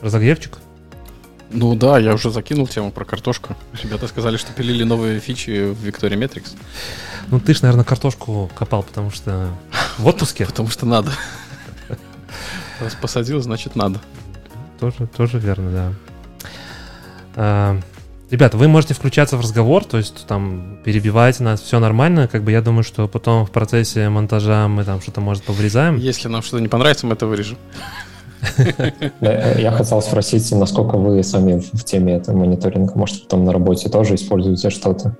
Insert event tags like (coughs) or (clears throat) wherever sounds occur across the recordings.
разогревчик? Ну да, я уже закинул тему про картошку. Ребята сказали, что пилили новые фичи в Victoria Metrics. Ну ты ж, наверное, картошку копал, потому что в отпуске. Потому что надо. Раз посадил, значит надо. Тоже, тоже верно, да. А, ребята, вы можете включаться в разговор, то есть там перебивайте нас, все нормально. Как бы я думаю, что потом в процессе монтажа мы там что-то, может, повырезаем. Если нам что-то не понравится, мы это вырежем. (laughs) Я хотел спросить, насколько вы сами в теме этого мониторинга, может, потом на работе тоже используете что-то?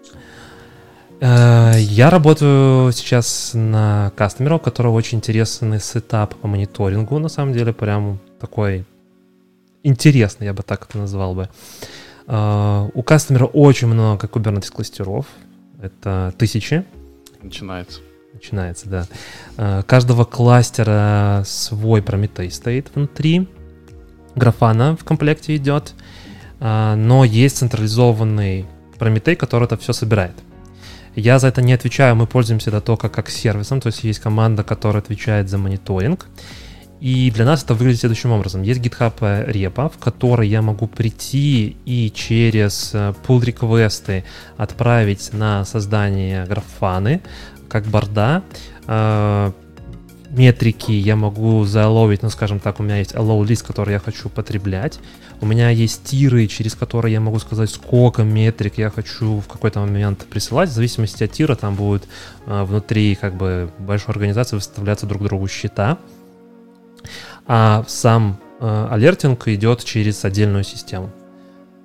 Э, я работаю сейчас на кастомера, у которого очень интересный сетап по мониторингу, на самом деле, прям такой интересный, я бы так это назвал бы. Э, у кастомера очень много Kubernetes кластеров, это тысячи. Начинается. Начинается, да. Э, каждого кластера свой Прометей стоит внутри. Графана в комплекте идет. Э, но есть централизованный Прометей, который это все собирает. Я за это не отвечаю, мы пользуемся это только как сервисом, то есть есть команда, которая отвечает за мониторинг. И для нас это выглядит следующим образом. Есть GitHub репа, в которой я могу прийти и через э, pull реквесты отправить на создание графаны, как борда. Э, метрики я могу заловить, ну, скажем так, у меня есть allow лист, который я хочу потреблять. У меня есть тиры, через которые я могу сказать, сколько метрик я хочу в какой-то момент присылать. В зависимости от тира там будет э, внутри как бы большой организации выставляться друг другу счета. А сам э, алертинг идет через отдельную систему.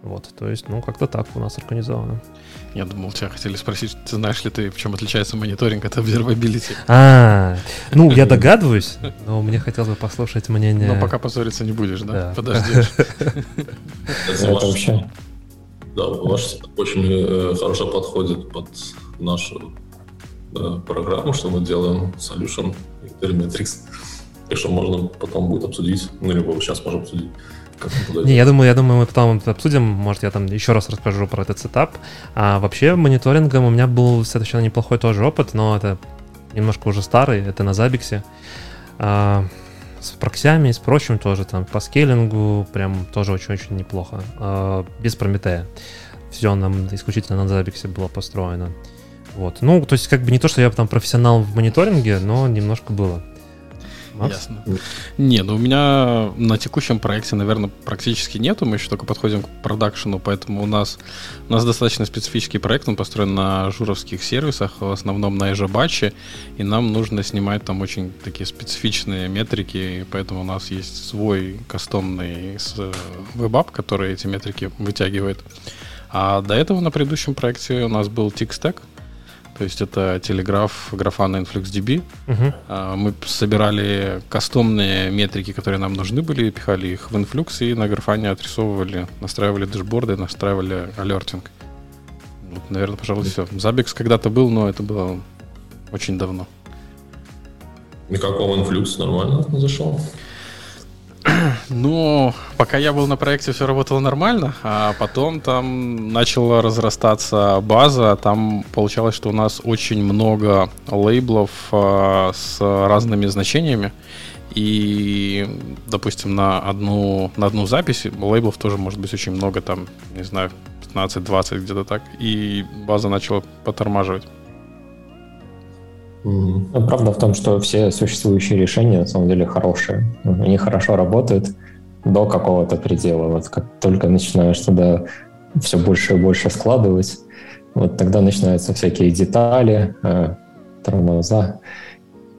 Вот, то есть, ну, как-то так у нас организовано. Я думал, тебя хотели спросить, ты знаешь ли ты, в чем отличается мониторинг от observability? (laughs) А, ну, я догадываюсь, но мне хотелось бы послушать мнение... Но пока позориться не будешь, да? Подождешь. (laughs) Это вообще... Да, ваш очень э, хорошо подходит под нашу э, программу, что мы делаем solution Metrics. Так что можно потом будет обсудить, ну, либо сейчас можем обсудить. Не, я думаю, я думаю, мы потом это обсудим. Может, я там еще раз расскажу про этот сетап. А вообще, мониторингом у меня был достаточно неплохой тоже опыт, но это немножко уже старый, это на Забиксе. А, с проксями, с прочим тоже, там, по скейлингу прям тоже очень-очень неплохо. А, без Прометея. Все нам исключительно на Забиксе было построено. Вот. Ну, то есть, как бы не то, что я там профессионал в мониторинге, но немножко было. Макс? Ясно. Не, ну у меня на текущем проекте, наверное, практически нету. Мы еще только подходим к продакшену, поэтому у нас, у нас достаточно специфический проект. Он построен на журовских сервисах, в основном на Эжабаче, и нам нужно снимать там очень такие специфичные метрики, и поэтому у нас есть свой кастомный веб который эти метрики вытягивает. А до этого на предыдущем проекте у нас был TixTag, то есть это телеграф графана InfluxDB. Угу. Мы собирали кастомные метрики, которые нам нужны были, пихали их в Influx и на графане отрисовывали, настраивали дэшборды, настраивали алертинг. Вот, наверное, пожалуй, все. Zabbix когда-то был, но это было очень давно. И как вам Influx нормально зашел? (clears throat) Ну, пока я был на проекте, все работало нормально, а потом там начала разрастаться база. Там получалось, что у нас очень много лейблов а, с разными значениями. И, допустим, на одну, на одну запись лейблов тоже может быть очень много, там, не знаю, 15-20 где-то так. И база начала потормаживать. Mm-hmm. Правда в том, что все существующие решения на самом деле хорошие. Они хорошо работают до какого-то предела. Вот как только начинаешь туда все больше и больше складывать, вот тогда начинаются всякие детали, э, тормоза,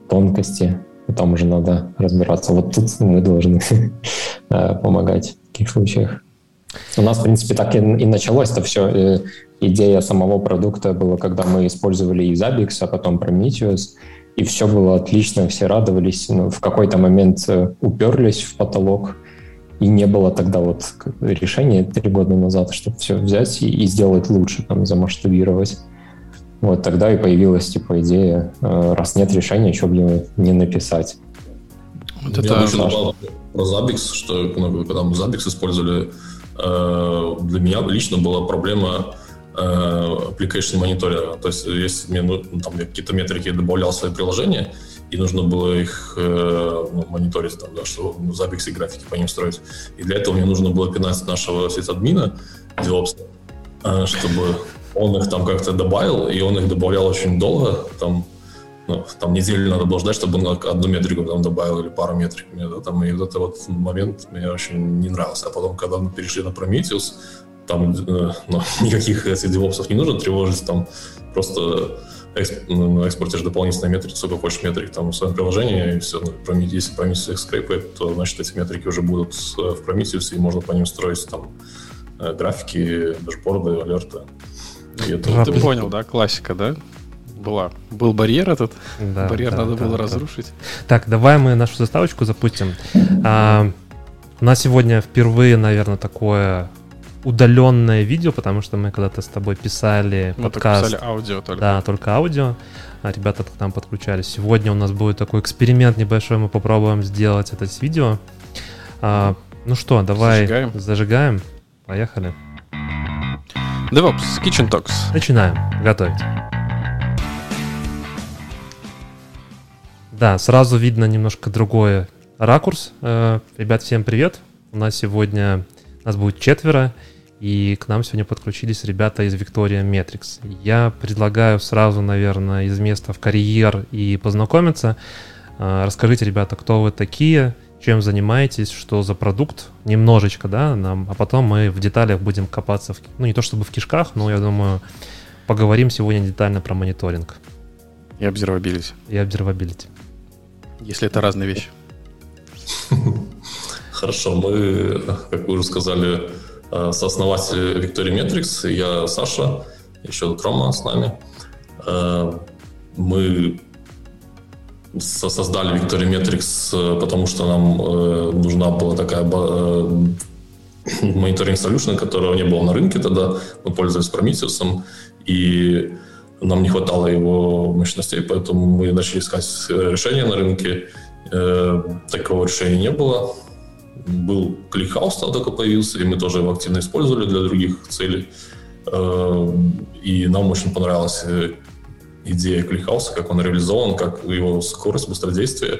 тонкости. Там уже надо разбираться. Вот тут мы должны (laughs) э, помогать в таких случаях. У нас, в принципе, так и, и началось-то все. Э, идея самого продукта была, когда мы использовали и Zabbix, а потом Prometheus, и все было отлично, все радовались. Но в какой-то момент э, уперлись в потолок, и не было тогда вот решения три года назад, чтобы все взять и, и сделать лучше, там, замасштабировать. Вот тогда и появилась типа идея, э, раз нет решения, что бы не написать. Вот это... Я еще про Zabbix, что ну, когда мы Zabbix использовали, для меня лично была проблема э, application мониторинга. То есть, если мне ну, там, какие-то метрики добавлял в свои приложения, и нужно было их э, ну, мониторить, там, да, что ну, записи графики по ним строить. И для этого мне нужно было пинать нашего сисадмина, DevOps, э, чтобы он их там как-то добавил, и он их добавлял очень долго, там, ну, там неделю надо было ждать, чтобы он одну метрику там добавил или пару метрик. Мне, да, там, и вот этот вот момент мне очень не нравился. А потом, когда мы перешли на Prometheus, там э, ну, (laughs) никаких этих девопсов не нужно тревожить, там просто эксп, ну, экспортишь дополнительные метрики, сколько хочешь метрик там в своем приложении, и все. Ну, если Prometheus их скрепает, то значит эти метрики уже будут э, в Prometheus, и можно по ним строить там э, графики, дашборды, алерты. Ты понял, да? Классика, да? Была. Был барьер этот. Да, барьер да, надо да, было да. разрушить. Так, давай мы нашу заставочку запустим. А, у нас сегодня впервые, наверное, такое удаленное видео, потому что мы когда-то с тобой писали мы подкаст. писали аудио только. Да, только аудио. А ребята к нам подключались. Сегодня у нас будет такой эксперимент небольшой, мы попробуем сделать это с видео. А, ну что, давай зажигаем. зажигаем. Поехали. DevOps, Kitchen Talks. Начинаем готовить. Да, сразу видно немножко другой ракурс. Э, ребят, всем привет. У нас сегодня нас будет четверо, и к нам сегодня подключились ребята из Victoria Metrics. Я предлагаю сразу, наверное, из места в карьер и познакомиться. Э, расскажите, ребята, кто вы такие, чем занимаетесь, что за продукт, немножечко, да, нам, а потом мы в деталях будем копаться, в, ну не то чтобы в кишках, но я думаю, поговорим сегодня детально про мониторинг. И observability. И observability. Если это разные вещи. (laughs) Хорошо, мы, как вы уже сказали, э, сооснователь Victoria Metrics, я Саша, еще тут Рома с нами. Э, мы создали Victoria Metrics, э, потому что нам нужна была такая (coughs) мониторинг solution, которого не было на рынке тогда. Мы пользовались Prometheus, и нам не хватало его мощностей, поэтому мы начали искать решения на рынке. Э, такого решения не было. Был ClickHouse только появился, и мы тоже его активно использовали для других целей. Э, и нам очень понравилась э, идея ClickHouse, как он реализован, как его скорость, быстродействие.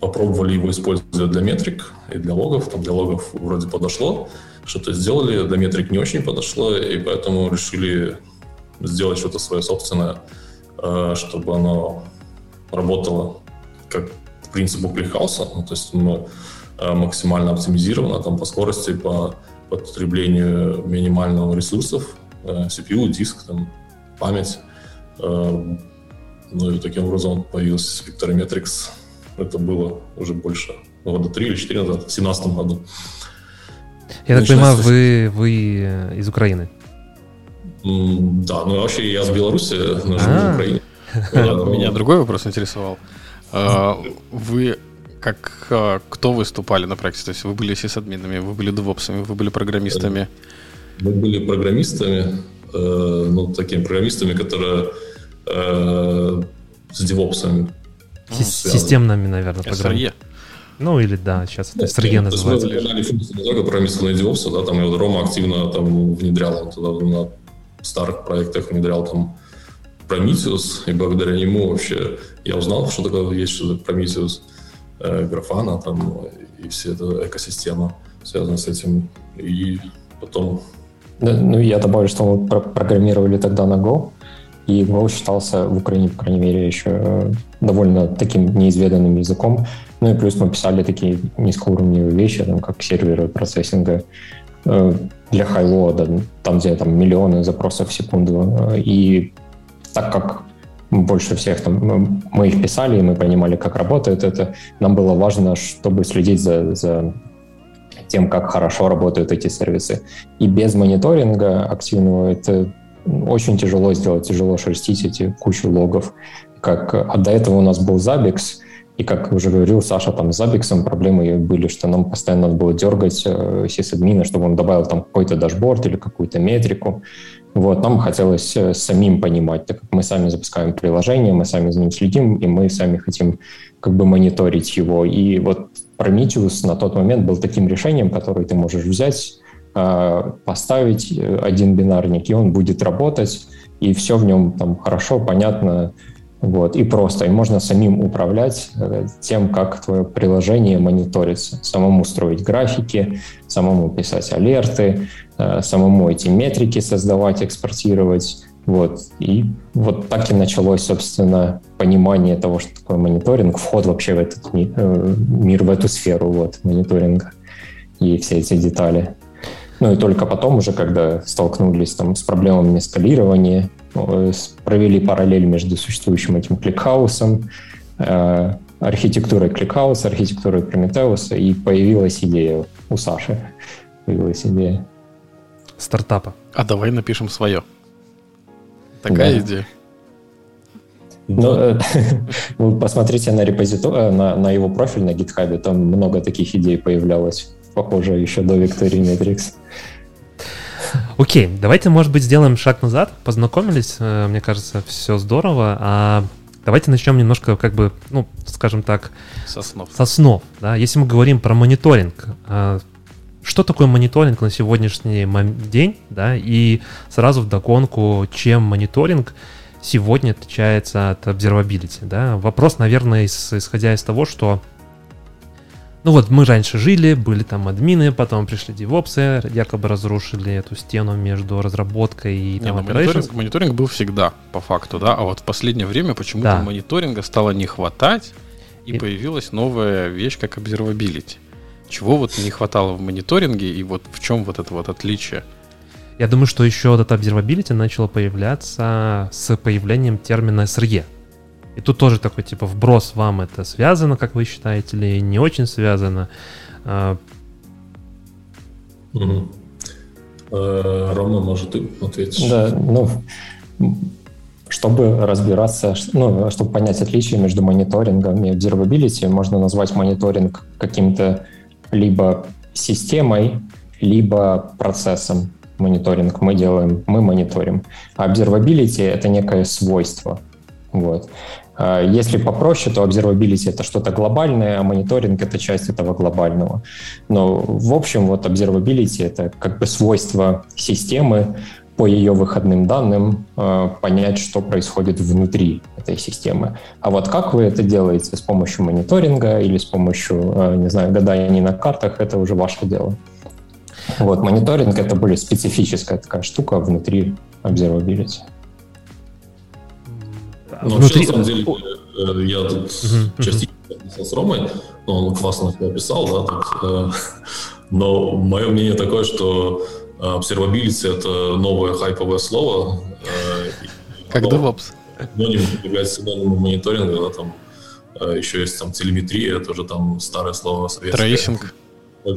Попробовали его использовать для метрик и для логов. Там для логов вроде подошло, что-то сделали, для метрик не очень подошло, и поэтому решили сделать что-то свое собственное, э, чтобы оно работало как по принципу ClickHouse а, ну, то есть оно э, максимально оптимизировано там, по скорости, по потреблению минимального ресурсов, э, CPU, диск, там, память. Ну и таким образом появился Victorimetrics. Это было уже больше ну, года три или четыре назад, в 2017 году. Я так понимаю, вы, вы из Украины? Да, ну вообще я с Беларуси, но живу в Украине. (laughs) Меня другой вопрос интересовал. А, вы как а, кто выступали на проекте? То есть вы были сисадминами, вы были девопсами, вы были программистами? Мы были программистами, э, ну, такими программистами, которые э, с девопсами. Системными, наверное, программистами. Ну или да, сейчас это SRE называется. Мы не только программисты на DevOps, да, там и вот Рома активно там внедрял он туда старых проектах внедрял там Prometheus, и благодаря нему вообще я узнал, что такое есть что такое Prometheus, э, Grafana там и вся эта экосистема связана с этим. И потом... Да, ну, я добавлю, что мы про программировали тогда на Go, и Go считался в Украине, по крайней мере, еще э, довольно таким неизведанным языком. Ну и плюс мы писали такие низкоуровневые вещи, там, как серверы процессинга, для хайлоада, там, где там миллионы запросов в секунду. И так как больше всех там мы их писали, и мы понимали, как работает это, нам было важно, чтобы следить за, за тем, как хорошо работают эти сервисы. И без мониторинга активного это очень тяжело сделать, тяжело шерстить эти кучу логов. Как, а до этого у нас был Zabbix, и как уже говорил Саша, там с Zabbix проблемы были, что нам постоянно надо было дергать э, сисадмина, чтобы он добавил там какой-то дашборд или какую-то метрику. Вот, нам хотелось э, самим понимать, так как мы сами запускаем приложение, мы сами за ним следим, и мы сами хотим как бы мониторить его. И вот Prometheus на тот момент был таким решением, которое ты можешь взять, э, поставить один бинарник, и он будет работать, и все в нем там хорошо, понятно, Вот, и просто, и можно самим управлять э, тем, как твое приложение мониторится. Самому строить графики, самому писать алерты, э, самому эти метрики создавать, экспортировать. Вот. И вот так и началось, собственно, понимание того, что такое мониторинг, вход вообще в этот э, мир, в эту сферу вот, мониторинга и все эти детали. Ну и только потом уже, когда столкнулись там с проблемами скалирования, ну, провели параллель между существующим этим кликхаусом, э, архитектурой ClickHouse а, архитектурой Прометеуса, и появилась идея у Саши. Появилась идея. Стартапа. А давай напишем свое. Такая да. идея. Ну, э, (laughs) вы посмотрите на репозитор, э, на, на его профиль на GitHub, там много таких идей появлялось, похоже, еще до VictoriaMetrics. Окей, давайте, может быть, сделаем шаг назад. Познакомились, э, мне кажется, все здорово. А давайте начнем немножко, как бы, ну, скажем так... Со снов. Со снов, да. Если мы говорим про мониторинг, а, что такое мониторинг на сегодняшний день, да, и сразу в догонку, чем мониторинг сегодня отличается от observability, да. Вопрос, наверное, исходя из того, что ну вот мы раньше жили, были там админы, потом пришли девопсы, якобы разрушили эту стену между разработкой и там, не, ну, мониторинг, мониторинг был всегда, по факту, да, а вот в последнее время почему-то да. мониторинга стало не хватать, и, и появилась новая вещь, как observability. Чего вот не хватало в мониторинге, и вот в чем вот это вот отличие? Я думаю, что еще вот это observability начало появляться с появлением термина SRE, и тут тоже такой, типа, вброс вам это связано, как вы считаете, или не очень связано? Угу. Рома, может, ты ответишь? Да, ну, чтобы разбираться, ну, чтобы понять отличие между мониторингом и observability, можно назвать мониторинг каким-то либо системой, либо процессом. Мониторинг мы делаем, мы мониторим. А observability — это некое свойство. Вот. А, если попроще, то observability — это что-то глобальное, а мониторинг — это часть этого глобального. Но в общем вот observability — это как бы свойство системы по ее выходным данным а, понять, что происходит внутри этой системы. А вот как вы это делаете с помощью мониторинга или с помощью, а, не знаю, гадания на картах, это уже ваше дело. Вот, мониторинг — это более специфическая такая штука внутри observability. Ну, внутри... вообще, на самом деле, э, я тут uh-huh, частично uh-huh. с Ромой, но он классно описал, да, так, э, (laughs) но мое мнение такое, что э, observability — это новое хайповое слово. Как DevOps. Синоним является синонимом мониторинга, да, там еще есть там телеметрия, это уже там старое слово советское. Tracing. А,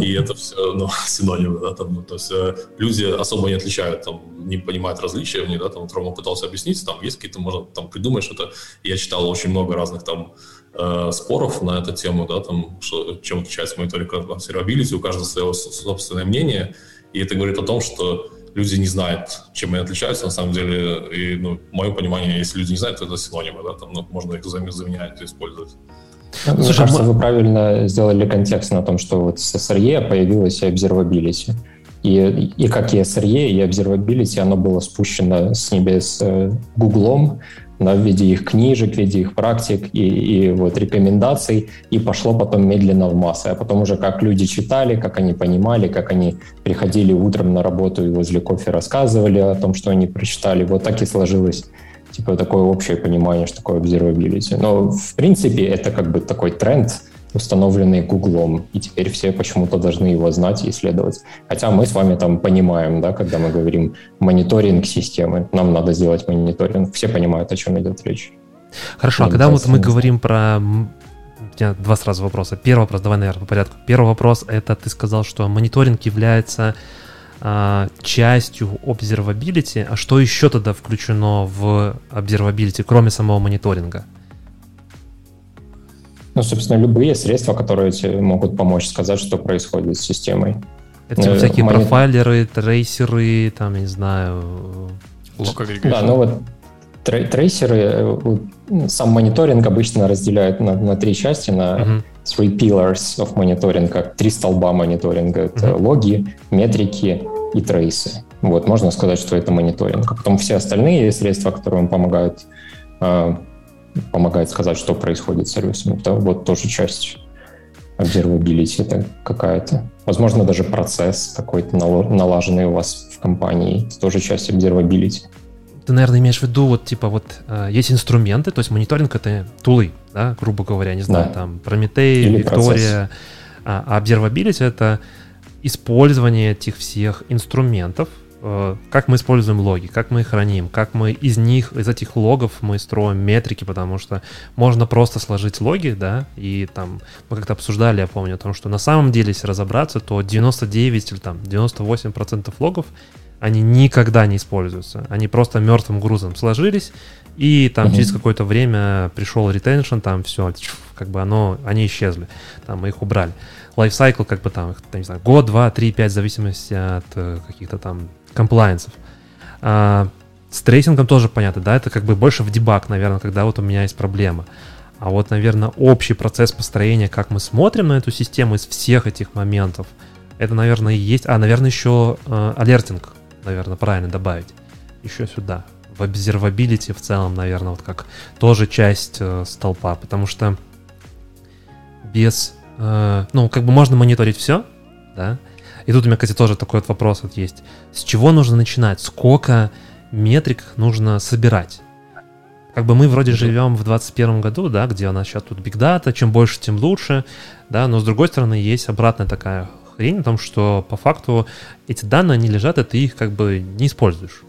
и это все ну, (laughs) синонимы, да, там, ну, то есть э, люди особо не отличают, там, не понимают различия в них, да, там, Рома пытался объяснить, там, есть какие-то, можно там придумать что-то, я читал очень много разных там э, споров на эту тему, да, там, что, чем отличается мониторинг от observability, у каждого свое собственное мнение, и это говорит о том, что люди не знают, чем они отличаются, на самом деле, и, ну, мое понимание, если люди не знают, то это синонимы, да, там, ну, можно их заменять, использовать. Мне Слушай, кажется, мы... вы правильно сделали контекст на том, что вот с SRE появилась observability. И, и как и SRE, и observability, оно было спущено с небес э, Гуглом да, в виде их книжек, в виде их практик и, и вот рекомендаций, и пошло потом медленно в массы. А потом уже как люди читали, как они понимали, как они приходили утром на работу и возле кофе рассказывали о том, что они прочитали. Вот так и сложилось типа такое общее понимание, что такое observability. Но в принципе это как бы такой тренд, установленный Гуглом, и теперь все почему-то должны его знать и исследовать. Хотя мы с вами там понимаем, да, когда мы говорим мониторинг системы, нам надо сделать мониторинг, все понимают, о чем идет речь. Хорошо, а когда вот мы говорим про у меня два сразу вопроса. Первый вопрос, давай, наверное, по порядку. Первый вопрос, это ты сказал, что мониторинг является а, частью observability, а что еще тогда включено в observability, кроме самого мониторинга? Ну, собственно, любые средства, которые тебе могут помочь сказать, что происходит с системой. Это типа, всякие Мони... профайлеры, трейсеры, там, не знаю... Да, ну вот трейсеры, э, сам мониторинг обычно разделяют на, на три части, на uh-huh. Three pillars of как три столба мониторинга. Это uh-huh. логи, метрики и трейсы. Вот, можно сказать, что это мониторинг. А потом все остальные средства, которые вам помогают а, помогает сказать, что происходит с сервисом. Это вот тоже часть observability это какая-то. Возможно, даже процесс какой-то налаженный у вас в компании. Это тоже часть observability. Ты, наверное, имеешь в виду, вот, типа, вот, э, есть инструменты, то есть мониторинг — это тулы, да, грубо говоря, не знаю, да. там, Прометей, Виктория. А, а observability — это использование этих всех инструментов, Э, как мы используем логи, как мы их храним, как мы из них, из этих логов мы строим метрики, потому что можно просто сложить логи, да, и там мы как-то обсуждали, я помню, о том, что на самом деле, если разобраться, то 99 или там 98% логов, они никогда не используются. Они просто мертвым грузом сложились, и там mm-hmm. через какое-то время пришел retention, там все, как бы оно, они исчезли, там мы их убрали. Lifecycle, как бы там, не знаю, год, два, три, пять, в зависимости от э, каких-то там compliance ов. А, с tracing ом тоже понятно, да, это как бы больше в дебаг, наверное, когда вот у меня есть проблема. А вот, наверное, общий процесс построения, как мы смотрим на эту систему из всех этих моментов, это, наверное, и есть... А, наверное, еще э, алертинг, наверное, правильно добавить. Еще сюда. В observability в целом, наверное, вот как тоже часть э, столпа, потому что без... Э, ну, как бы можно мониторить все, да, и тут у меня, кстати, тоже такой вот вопрос вот есть. С чего нужно начинать? Сколько метрик нужно собирать? Как бы мы вроде живем в 21 году, да, где у нас сейчас тут биг дата, чем больше, тем лучше, да, но с другой стороны есть обратная такая хрень о том, что по факту эти данные, они лежат, и ты их как бы не используешь.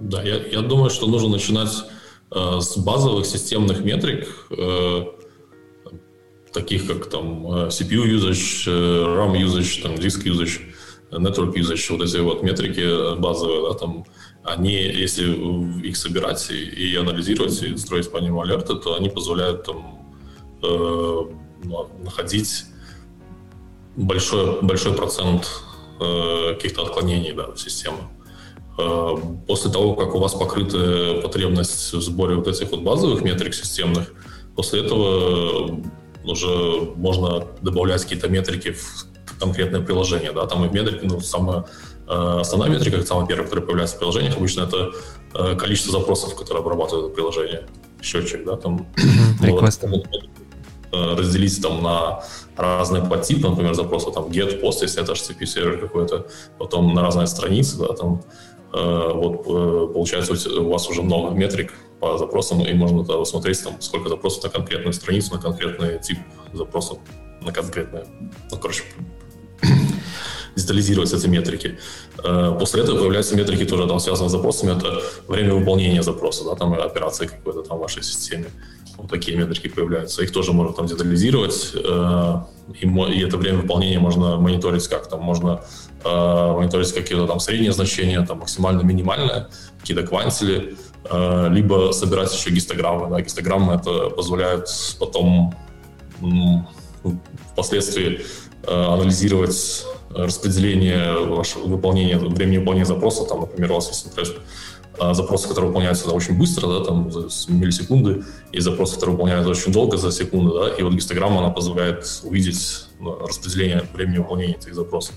Да, я, я думаю, что нужно начинать э, с базовых системных метрик, э, таких как там э, CPU usage, э, RAM usage, там, disk usage, network usage, вот эти вот метрики базовые, да, там, они, если их собирать и, и анализировать, и строить по ним алерты, то они позволяют там э, находить большой, большой процент э, каких-то отклонений да, в систему. Э, после того, как у вас покрыта потребность в сборе вот этих вот базовых метрик системных, после этого уже можно добавлять какие-то метрики в конкретное приложение, да, там и метрики, ну, самая э, основная метрика, самая первая, которая появляется в приложениях, обычно это э, количество запросов, которые обрабатывает это приложение, счетчик, да, там, mm разделить там на разные подтипы, например, запроса там get, post, если это HTTP сервер какой-то, потом на разные страницы, да, там, вот получается у вас уже много метрик, по запросам, и можно тогда смотреть, там, сколько запросов на конкретную страницу, на конкретный тип запросов, на конкретное, ну, короче, (clears throat) детализировать эти метрики. Э, после этого появляются метрики, тоже там связанные с запросами, это время выполнения запроса, да, там операции какой-то там в вашей системе. Вот такие метрики появляются. Их тоже можно там детализировать, э, и, и это время выполнения можно мониторить как там, можно э, мониторить какие-то там средние значения, там максимально минимальные, какие-то квантили, Э, либо собирать еще гистограммы. Да. Гистограммы это позволяет потом впоследствии э, анализировать распределение вашего выполнения, времени выполнения запроса. Там, например, у вас есть, например, э, запросы, которые выполняются да, очень быстро, да, там, за миллисекунды, и запросы, которые выполняются очень долго, за секунду, да, и вот гистограмма, она позволяет увидеть ну, распределение времени выполнения этих запросов.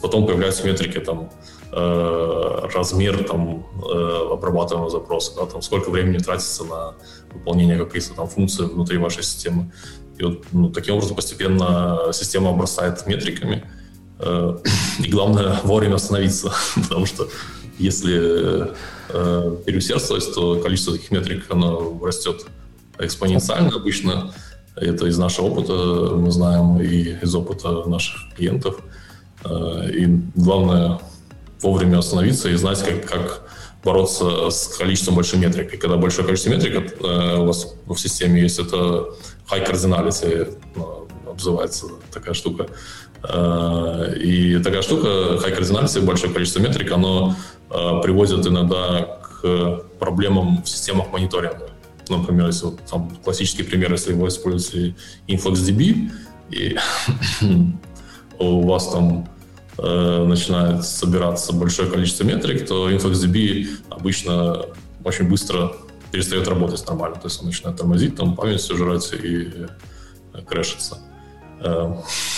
Потом появляются метрики, там, Э, размер там, э, обрабатываемого запроса, да, там, сколько времени тратится на выполнение каких-то там функций внутри вашей системы. И вот ну, таким образом постепенно система обрастает метриками. Э, (coughs) и главное вовремя остановиться, (laughs) потому что если переусердствовать, то количество таких метрик оно растет экспоненциально обычно. Это из нашего опыта мы знаем и из опыта наших клиентов. И главное вовремя остановиться и знать, как, как бороться с количеством большой метрик. И когда большое количество метрик э, у вас в системе есть, это high cardinality, ну, обзывается такая штука. Э, и такая штука, high cardinality, большое количество метрик, оно э, приводит иногда к проблемам в системах мониторинга. Например, если вот, там классический пример, если вы используете InfluxDB, и (coughs) у вас там э, начинает собираться большое количество метрик, то InfluxDB обычно очень быстро перестает работать нормально. То есть он начинает тормозить, там память все и э, крэшится. Э,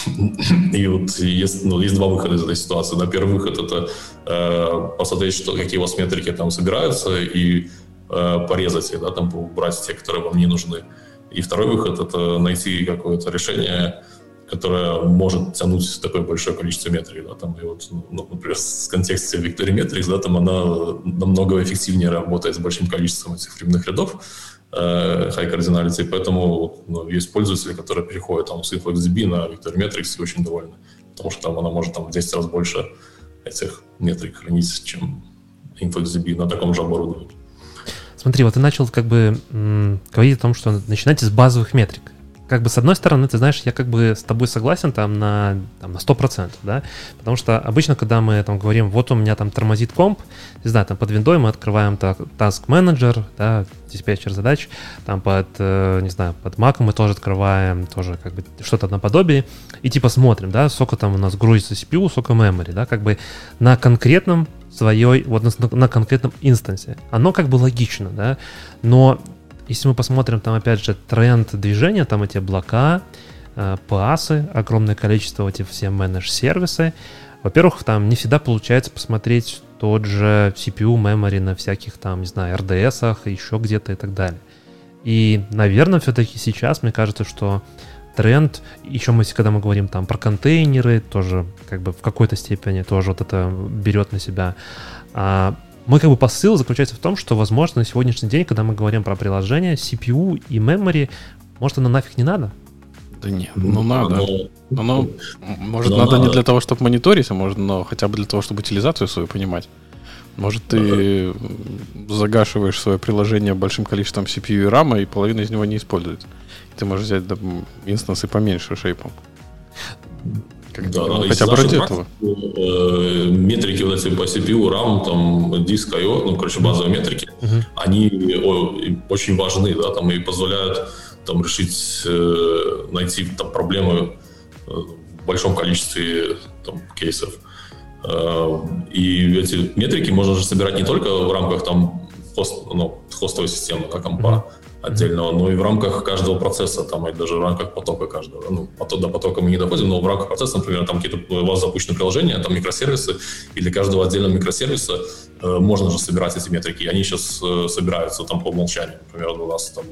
(laughs) и вот есть, ну, есть два выхода из этой ситуации. Да, первый выход — это э, посмотреть, что, какие у вас метрики там собираются, и э, порезать их, да, там убрать те, которые вам не нужны. И второй выход — это найти какое-то решение, которое может тянуть такое большое количество метрик. Да, там, и вот, ну, например, в контексте Victory да, там она намного эффективнее работает с большим количеством этих временных рядов, high cardinality, поэтому ну, есть пользователи, которые переходят там, с InfluxDB на Victory и очень довольны, потому что там она может там, в 10 раз больше этих метрик хранить, чем InfluxDB на таком же оборудовании. Смотри, вот ты начал как бы м- говорить о том, что начинайте с базовых метрик как бы с одной стороны, ты знаешь, я как бы с тобой согласен там на, там, на 100%, да, потому что обычно, когда мы там говорим, вот у меня там тормозит комп, не знаю, там под виндой мы открываем так, Task Manager, да, диспетчер задач, там под, э, не знаю, под Mac мы тоже открываем тоже как бы что-то наподобие, и типа смотрим, да, сколько там у нас грузится CPU, сколько memory, да, как бы на конкретном своей, вот на, на конкретном инстансе. Оно как бы логично, да, но если мы посмотрим там, опять же, тренд движения, там эти облака, э, пасы, огромное количество эти все менедж-сервисы, во-первых, там не всегда получается посмотреть тот же CPU, memory на всяких там, не знаю, RDS, еще где-то и так далее. И, наверное, все-таки сейчас, мне кажется, что тренд, еще мы, когда мы говорим там про контейнеры, тоже как бы в какой-то степени тоже вот это берет на себя. А мой как бы посыл заключается в том, что, возможно, на сегодняшний день, когда мы говорим про приложение, CPU и memory, может, оно нафиг не надо? Да нет, ну надо. Оно, оно может, но надо, надо не для того, чтобы мониторить, а может, но хотя бы для того, чтобы утилизацию свою понимать. Может, ты загашиваешь свое приложение большим количеством CPU и RAM, и половина из него не используется. Ты можешь взять да, инстансы поменьше шейпом. Как да, ну, хотя бы ради этого. Э, метрики вот эти по CPU, RAM, там, диск IO, ну, короче, базовые метрики, uh-huh. они о, очень важны, да, там, и позволяют там решить, э, найти там проблемы э, в большом количестве там, кейсов. Э, и эти метрики можно же собирать не только в рамках там хост, ну, хостовой системы, да, компа, uh-huh отдельного, но и в рамках каждого процесса, там, и даже в рамках потока каждого. Ну, поток, до потока мы не доходим, но в рамках процесса, например, там какие-то у вас запущены приложения, там микросервисы, и для каждого отдельного микросервиса э, можно же собирать эти метрики. Они сейчас э, собираются там по умолчанию. Например, у нас там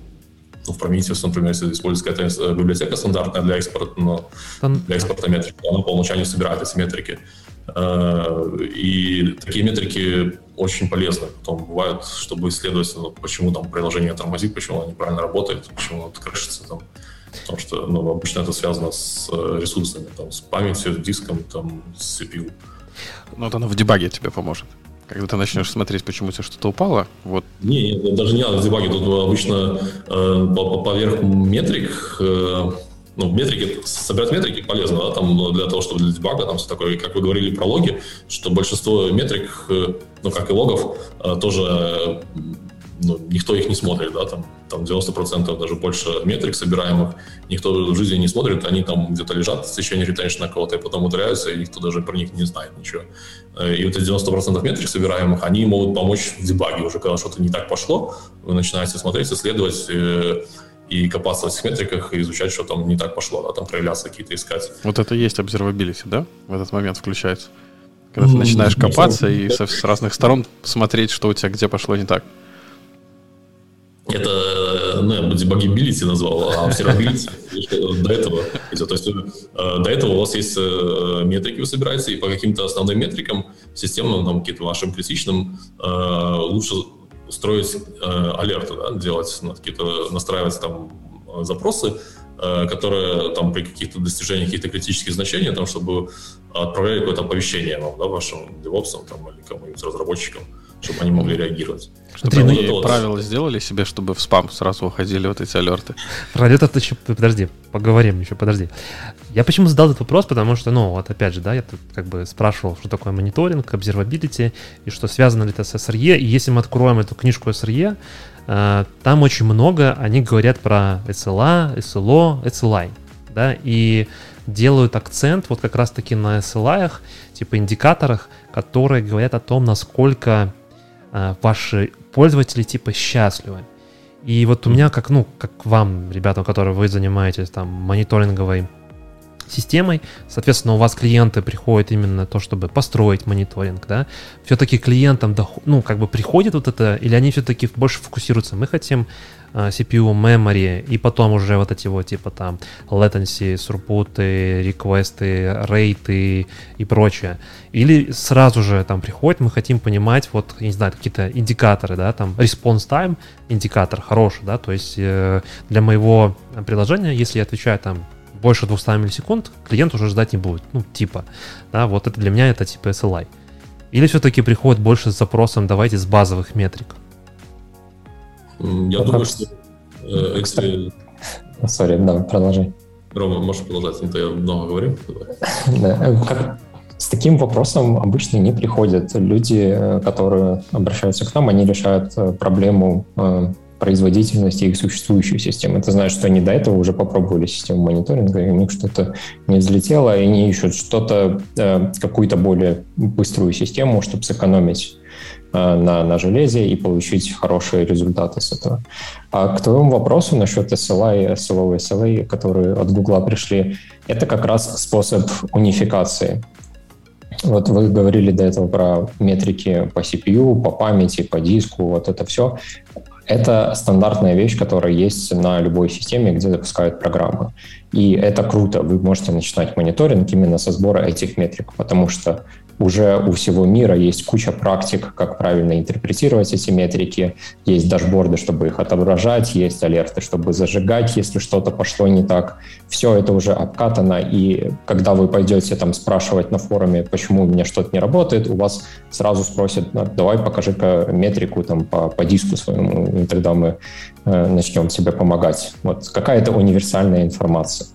ну, в Prometheus, например, если используется какая-то э, библиотека стандартная для экспорта, но для экспорта метрик, она по умолчанию собирает эти метрики. Э, и такие метрики очень полезны. Потом бывает, чтобы исследовать, ну, почему там приложение тормозит, почему оно неправильно работает, почему оно крышится там. Потому что ну, обычно это связано с э, ресурсами, там, с памятью, с диском, там, с CPU. Ну, вот оно в дебаге тебе поможет. Когда ты начнешь смотреть, почему у тебя что-то упало, вот... Не, даже не надо в дебаге. Тут обычно э, поверх метрик э, ну, метрики, собирать метрики полезно, да, там для того, чтобы для дебага, там все такое, как вы говорили про логи, что большинство метрик, э, ну, как и логов, э, тоже ну, никто их не смотрит, да, там, там 90% даже больше метрик собираемых, никто в жизни не смотрит, они там где-то лежат в течение ретеншна кого-то и потом удаляются, и никто даже про них не знает ничего. Э, и вот эти 90% метрик собираемых, они могут помочь в дебаге уже, когда что-то не так пошло, вы начинаете смотреть, исследовать, и копаться в этих метриках и изучать, что там не так пошло, да, там проявляться какие-то искать. Вот это и есть observability, да? В этот момент включается. Когда ты начинаешь копаться и со, с разных сторон смотреть, что у тебя где пошло не так. Это, ну, я бы debugability назвал, а observability до этого. То есть э, до этого у вас есть э, метрики, вы собираете, и по каким-то основным метрикам, системным, там, каким-то вашим критичным, э, лучше строить алерты, да, делать ну, какие-то, настраивать там запросы, которые там при каких-то достижениях каких-то критических значений, там, чтобы отправляли какое-то оповещение вам, да, вашим девопсам там, или кому-нибудь разработчикам, чтобы они могли реагировать. Чтобы они вот правила сделали себе, чтобы в спам сразу уходили вот эти алерты. Про это еще, подожди, поговорим еще, подожди. Я почему задал этот вопрос, потому что, ну, вот опять же, да, я тут как бы спрашивал, что такое мониторинг, observability, и что связано ли это с SRE, и если мы откроем эту книжку SRE, э, там очень много, они говорят про SLA, SLO, SLI, да, и делают акцент вот как раз-таки на SLI, типа индикаторах, которые говорят о том, насколько ваши пользователи типа счастливы. И вот у меня, как, ну, как вам, ребята, которые вы занимаетесь там мониторинговой системой. Соответственно, у вас клиенты приходят именно то, чтобы построить мониторинг, да. Все-таки клиентам, ну, как бы приходит вот это, или они все-таки больше фокусируются. Мы хотим CPU, memory, и потом уже вот эти вот, типа там, latency, throughput, реквесты, рейты и прочее. Или сразу же там приходит, мы хотим понимать, вот, я не знаю, какие-то индикаторы, да, там, response time индикатор хороший, да, то есть э, для моего приложения, если я отвечаю там больше 200 миллисекунд клиент уже ждать не будет. Ну, типа, да, вот это для меня это типа SLI. Или все-таки приходит больше с запросом давайте с базовых метрик? Я ну, думаю, что э, Сори, да, продолжай. Рома, можешь продолжать, не то я много говорю. Да, с таким вопросом обычно не приходят люди, э, которые обращаются к нам, они решают э, проблему производительности их существующей системы. Это значит, что они до этого уже попробовали систему мониторинга, и у них что-то не взлетело, и они ищут что-то, э, какую-то более быструю систему, чтобы сэкономить э, на, на железе и получить хорошие результаты с этого. А к твоему вопросу насчет SLI, SLO, SLA, которые от Гугла пришли, это как раз способ унификации. Вот вы говорили до этого про метрики по CPU, по памяти, по диску, вот это все. Это стандартная вещь, которая есть на любой системе, где запускают программы. И это круто. Вы можете начинать мониторинг именно со сбора этих метрик, потому что уже у всего мира есть куча практик, как правильно интерпретировать эти метрики, есть дашборды, чтобы их отображать, есть алерты, чтобы зажигать, если что-то пошло не так. Все это уже обкатано, и когда вы пойдете там спрашивать на форуме, почему у меня что-то не работает, у вас сразу спросят, «Ну, давай покажи-ка метрику там по, по диску своему, и тогда мы э, начнем тебе помогать. Вот какая-то универсальная информация.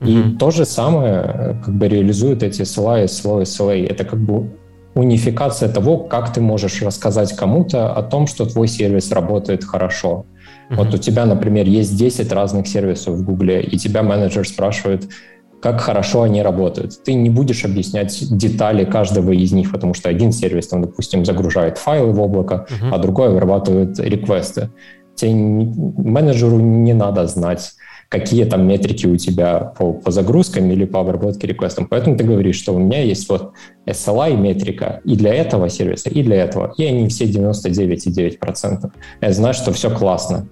И mm-hmm. то же самое как бы реализуют эти SLA, SLO, SLA. Это как бы унификация того, как ты можешь рассказать кому-то о том, что твой сервис работает хорошо. Mm-hmm. Вот у тебя, например, есть 10 разных сервисов в Гугле, и тебя менеджер спрашивает, как хорошо они работают. Ты не будешь объяснять детали каждого из них, потому что один сервис, там, допустим, загружает файлы в облако, uh-huh. а другой вырабатывает реквесты. Тебе менеджеру не надо знать какие там метрики у тебя по, по загрузкам или по обработке реквестам. Поэтому ты говоришь, что у меня есть вот SLI метрика и для этого сервиса, и для этого. И они все 99,9%. Это значит, что все классно.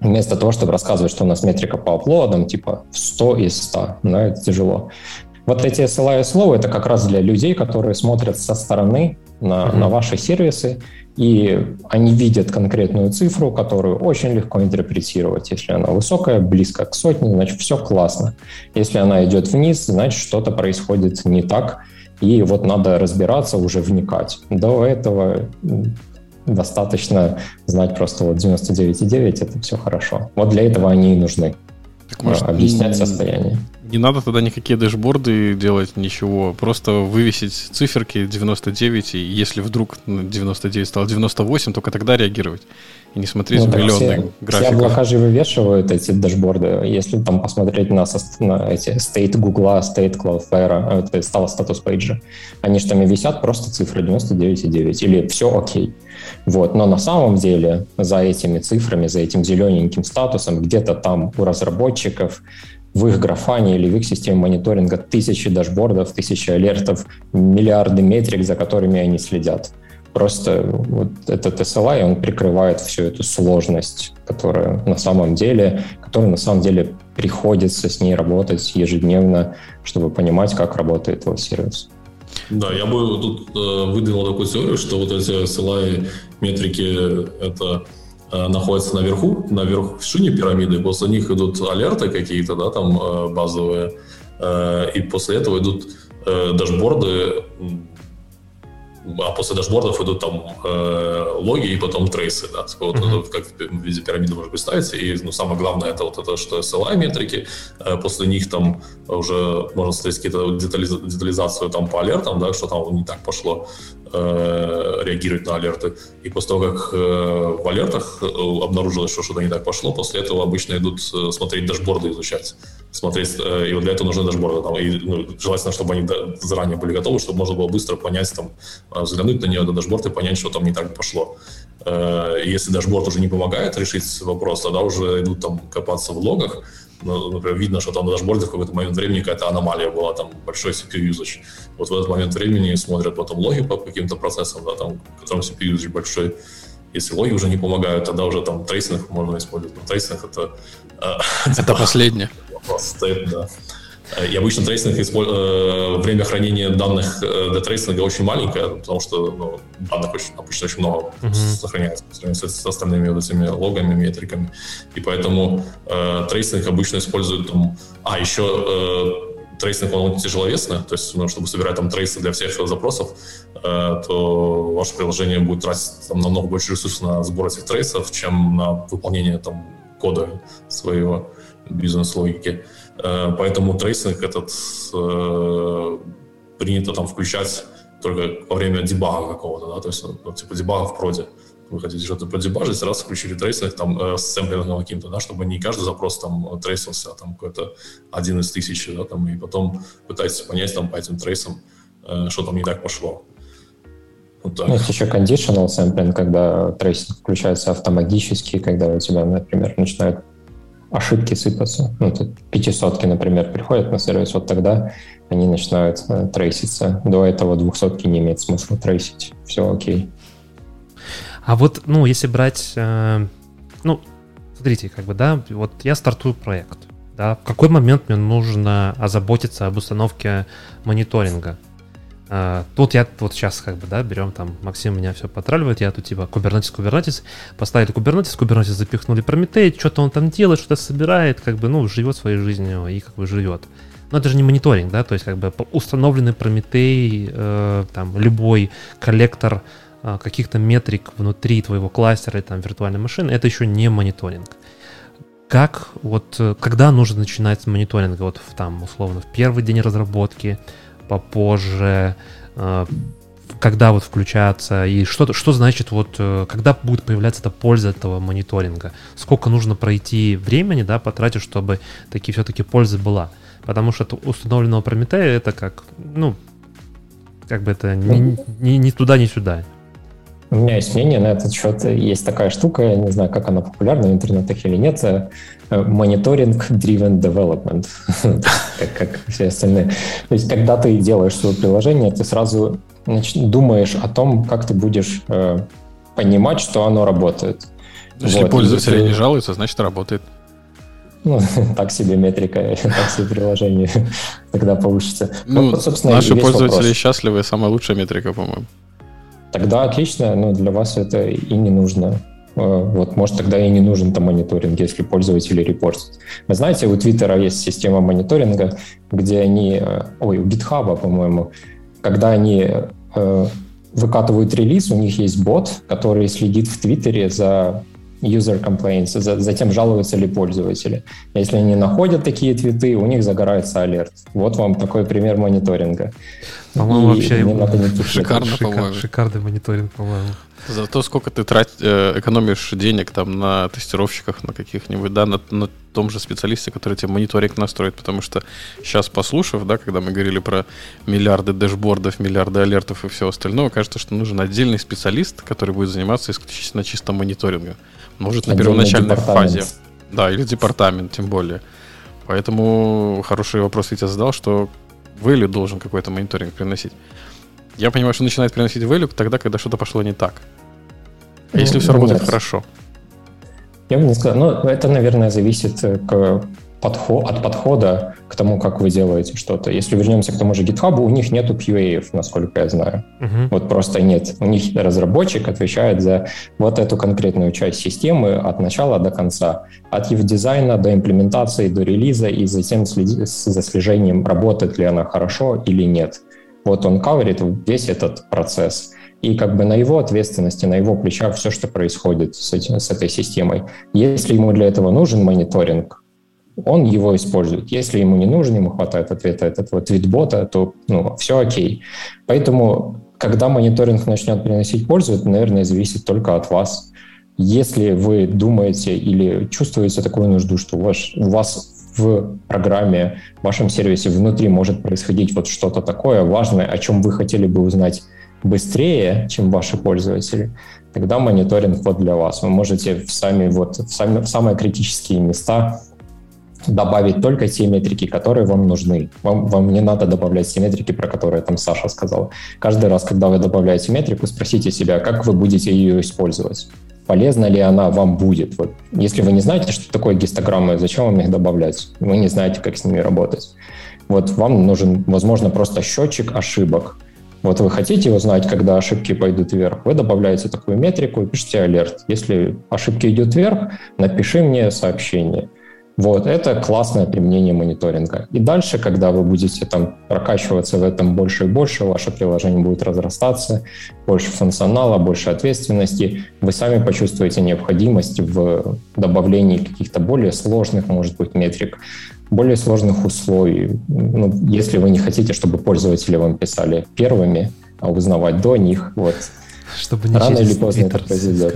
Вместо того, чтобы рассказывать, что у нас метрика по аплодам, типа 100 из 100, но это тяжело. Вот эти SLI слова это как раз для людей, которые смотрят со стороны на, mm-hmm. на ваши сервисы и они видят конкретную цифру, которую очень легко интерпретировать. Если она высокая, близко к сотне, значит, все классно. Если она идет вниз, значит, что-то происходит не так, и вот надо разбираться, уже вникать. До этого достаточно знать просто вот 99,9, это все хорошо. Вот для этого они и нужны. Так, может, объяснять состояние. Не надо тогда никакие дэшборды делать, ничего. Просто вывесить циферки 99, и если вдруг 99 стало 98, только тогда реагировать. И не смотреть ну, миллионные все, графиков. Все облака же вывешивают эти дэшборды. Если там посмотреть на, на эти State Google, State Cloudflare, это стало статус пейджа, они же там и висят просто цифры 99,9 или все окей. Вот. Но на самом деле за этими цифрами, за этим зелененьким статусом где-то там у разработчиков в их графане или в их системе мониторинга тысячи дашбордов, тысячи алертов, миллиарды метрик, за которыми они следят. Просто вот этот SLI, он прикрывает всю эту сложность, которая на самом деле, которая на самом деле приходится с ней работать ежедневно, чтобы понимать, как работает твой сервис. Да, я бы тут э, выдвинул такую теорию, что вот эти SLI метрики — это находятся наверху, наверху в вершине пирамиды, после них идут алерты какие-то, да, там э, базовые, э, и после этого идут дашборды а после дашбордов идут там э, логи и потом трейсы, да, вот, mm-hmm. как в виде пирамиды может быть ставить, и ну, самое главное это вот это, что SLI метрики, э, после них там уже можно смотреть какие-то детализ... детализацию там по алертам, да, что там не так пошло, э, реагировать на алерты, и после того, как э, в алертах э, обнаружилось, что что-то не так пошло, после этого обычно идут э, смотреть дашборды, изучать, смотреть, э, и вот для этого нужны дашборды, там, и ну, желательно, чтобы они заранее были готовы, чтобы можно было быстро понять там, а, взглянуть на нее, на дашборд и понять, что там не так пошло. Э, если дашборд уже не помогает решить вопрос, тогда уже идут там копаться в логах, ну, например, видно, что там на дашборде в какой-то момент времени какая-то аномалия была, там большой CPU usage. Вот в этот момент времени смотрят потом логи по каким-то процессам, да, там, в котором CPU usage большой. Если логи уже не помогают, тогда уже там tracing можно использовать. Но tracing это... Э, это последнее. Вопрос (laughs) стоит, да. И обычно tracing, э, время хранения данных э, для tracing а очень маленькое, потому что ну, данных очень, обычно очень много uh-huh. сохраняется по сравнению с, с остальными вот этими логами, метриками. И поэтому э, tracing обычно используют там... А, еще э, tracing, он тяжеловесный, то есть, ну, чтобы собирать там трейсы для всех запросов, э, то ваше приложение будет тратить там, намного больше ресурсов на сбор этих трейсов, чем на выполнение там кода своего бизнес-логики. Э, поэтому tracing этот э, принято там включать только во время дебага какого-то, да, то есть, ну, типа дебага в проде. Вы хотите что-то продебажить, сразу включили tracing там э, с sampling ом каким-то, да, чтобы не каждый запрос там трейсился, а там какой-то один из тысячи, да, там, и потом пытаетесь понять там по этим трейсам, э, что там не так пошло. Вот так. Есть еще conditional sampling, когда tracing включается автоматически, когда у тебя, например, начинают ошибки сыпаться. Ну, тут пятисотки, например, приходят на сервис, вот тогда они начинают э, трейситься. До этого двухсотки не имеет смысла трейсить. Все окей. А вот, ну, если брать, э, ну, смотрите, как бы, да, вот я стартую проект, да, в какой момент мне нужно озаботиться об установке мониторинга? Uh, тут я вот сейчас как бы, да, берем там, Максим меня все потраливает, я тут типа Kubernetes, Kubernetes, поставили Kubernetes, Kubernetes запихнули Prometheus, что-то он там делает, что-то собирает, как бы, ну, живет своей жизнью и как бы живет. Но это же не мониторинг, да, то есть как бы установленный Prometheus, э, там, любой коллектор э, каких-то метрик внутри твоего кластера и там виртуальной машины, это еще не мониторинг. Как вот, э, когда нужно начинать с мониторинга, вот в, там, условно, в первый день разработки, попозже, э, когда вот включаться, и что, что значит вот, э, когда будет появляться эта польза этого мониторинга, сколько нужно пройти времени, да, потратить, чтобы таки все-таки польза была. Потому что установленного Прометея это как, ну, как бы это ни, ни, ни туда, ни сюда. У меня есть мнение на этот счет. Есть такая штука, я не знаю, как она популярна в интернетах или нет, мониторинг driven development, (laughs) как, как все остальные. То есть, когда ты делаешь свое приложение, ты сразу значит, думаешь о том, как ты будешь э, понимать, что оно работает. Если вот. пользователи не жалуются, значит работает. Ну, (laughs) так себе метрика, (laughs) так себе приложение тогда получится. Ну, вот, наши пользователи вопрос. счастливы, самая лучшая метрика, по-моему. Тогда отлично, но для вас это и не нужно. Э, вот, может, тогда и не нужен там мониторинг, если пользователи репортят. Вы знаете, у Твиттера есть система мониторинга, где они, э, ой, у GitHub, по-моему, когда они э, выкатывают релиз, у них есть бот, который следит в Твиттере за user complaints, за, затем жалуются ли пользователи. Если они находят такие твиты, у них загорается алерт. Вот вам такой пример мониторинга. По-моему, вообще надо шикарно, по-моему. Шикарный мониторинг, по-моему. За то, сколько ты тратишь, э, экономишь денег там на тестировщиках, на каких-нибудь, да, на, на том же специалисте, который тебе мониторинг настроит, потому что сейчас послушав, да, когда мы говорили про миллиарды дэшбордов, миллиарды алертов и все остальное, кажется, что нужен отдельный специалист, который будет заниматься исключительно чисто мониторингом. Может, на первоначальной фазе. Да, или департамент, тем более. Поэтому хороший вопрос я тебе задал, что value должен какой-то мониторинг приносить. Я понимаю, что начинает приносить value тогда, когда что-то пошло не так. А если ну, все работает нет. хорошо? Я бы не сказал. Ну, это, наверное, зависит э, к подход, от подхода к тому, как вы делаете что-то. Если вернемся к тому же GitHub, у них нету QA, насколько я знаю. Uh-huh. Вот просто нет. У них разработчик отвечает за вот эту конкретную часть системы от начала до конца. От его дизайна до имплементации, до релиза, и затем следи, за слежением, работает ли она хорошо или нет. Вот он каверит весь этот процесс. И как бы на его ответственности, на его плечах все, что происходит с, этим, с этой системой. Если ему для этого нужен мониторинг, он его использует. Если ему не нужен, ему хватает ответа от этого твитбота, то ну, все окей. Поэтому, когда мониторинг начнет приносить пользу, это, наверное, зависит только от вас. Если вы думаете или чувствуете такую нужду, что у вас, у вас в программе, в вашем сервисе внутри может происходить вот что-то такое важное, о чем вы хотели бы узнать быстрее, чем ваши пользователи, тогда мониторинг вот для вас. Вы можете в сами вот в, сами, в самые критические места добавить только те метрики, которые вам нужны. Вам, вам не надо добавлять те метрики, про которые там Саша сказал. Каждый раз, когда вы добавляете метрику, спросите себя, как вы будете ее использовать. Полезна ли она вам будет? Вот. Если вы не знаете, что такое гистограммы, зачем вам их добавлять? Вы не знаете, как с ними работать. Вот вам нужен, возможно, просто счетчик ошибок. Вот вы хотите узнать, когда ошибки пойдут вверх, вы добавляете такую метрику и пишите алерт. Если ошибки идут вверх, напиши мне сообщение – вот, это классное применение мониторинга. И дальше, когда вы будете там прокачиваться в этом больше и больше, ваше приложение будет разрастаться, больше функционала, больше ответственности, вы сами почувствуете необходимость в добавлении каких-то более сложных, может быть, метрик, более сложных условий. Ну, если вы не хотите, чтобы пользователи вам писали первыми, а узнавать до них, вот. Чтобы не Рано или поздно это произойдет.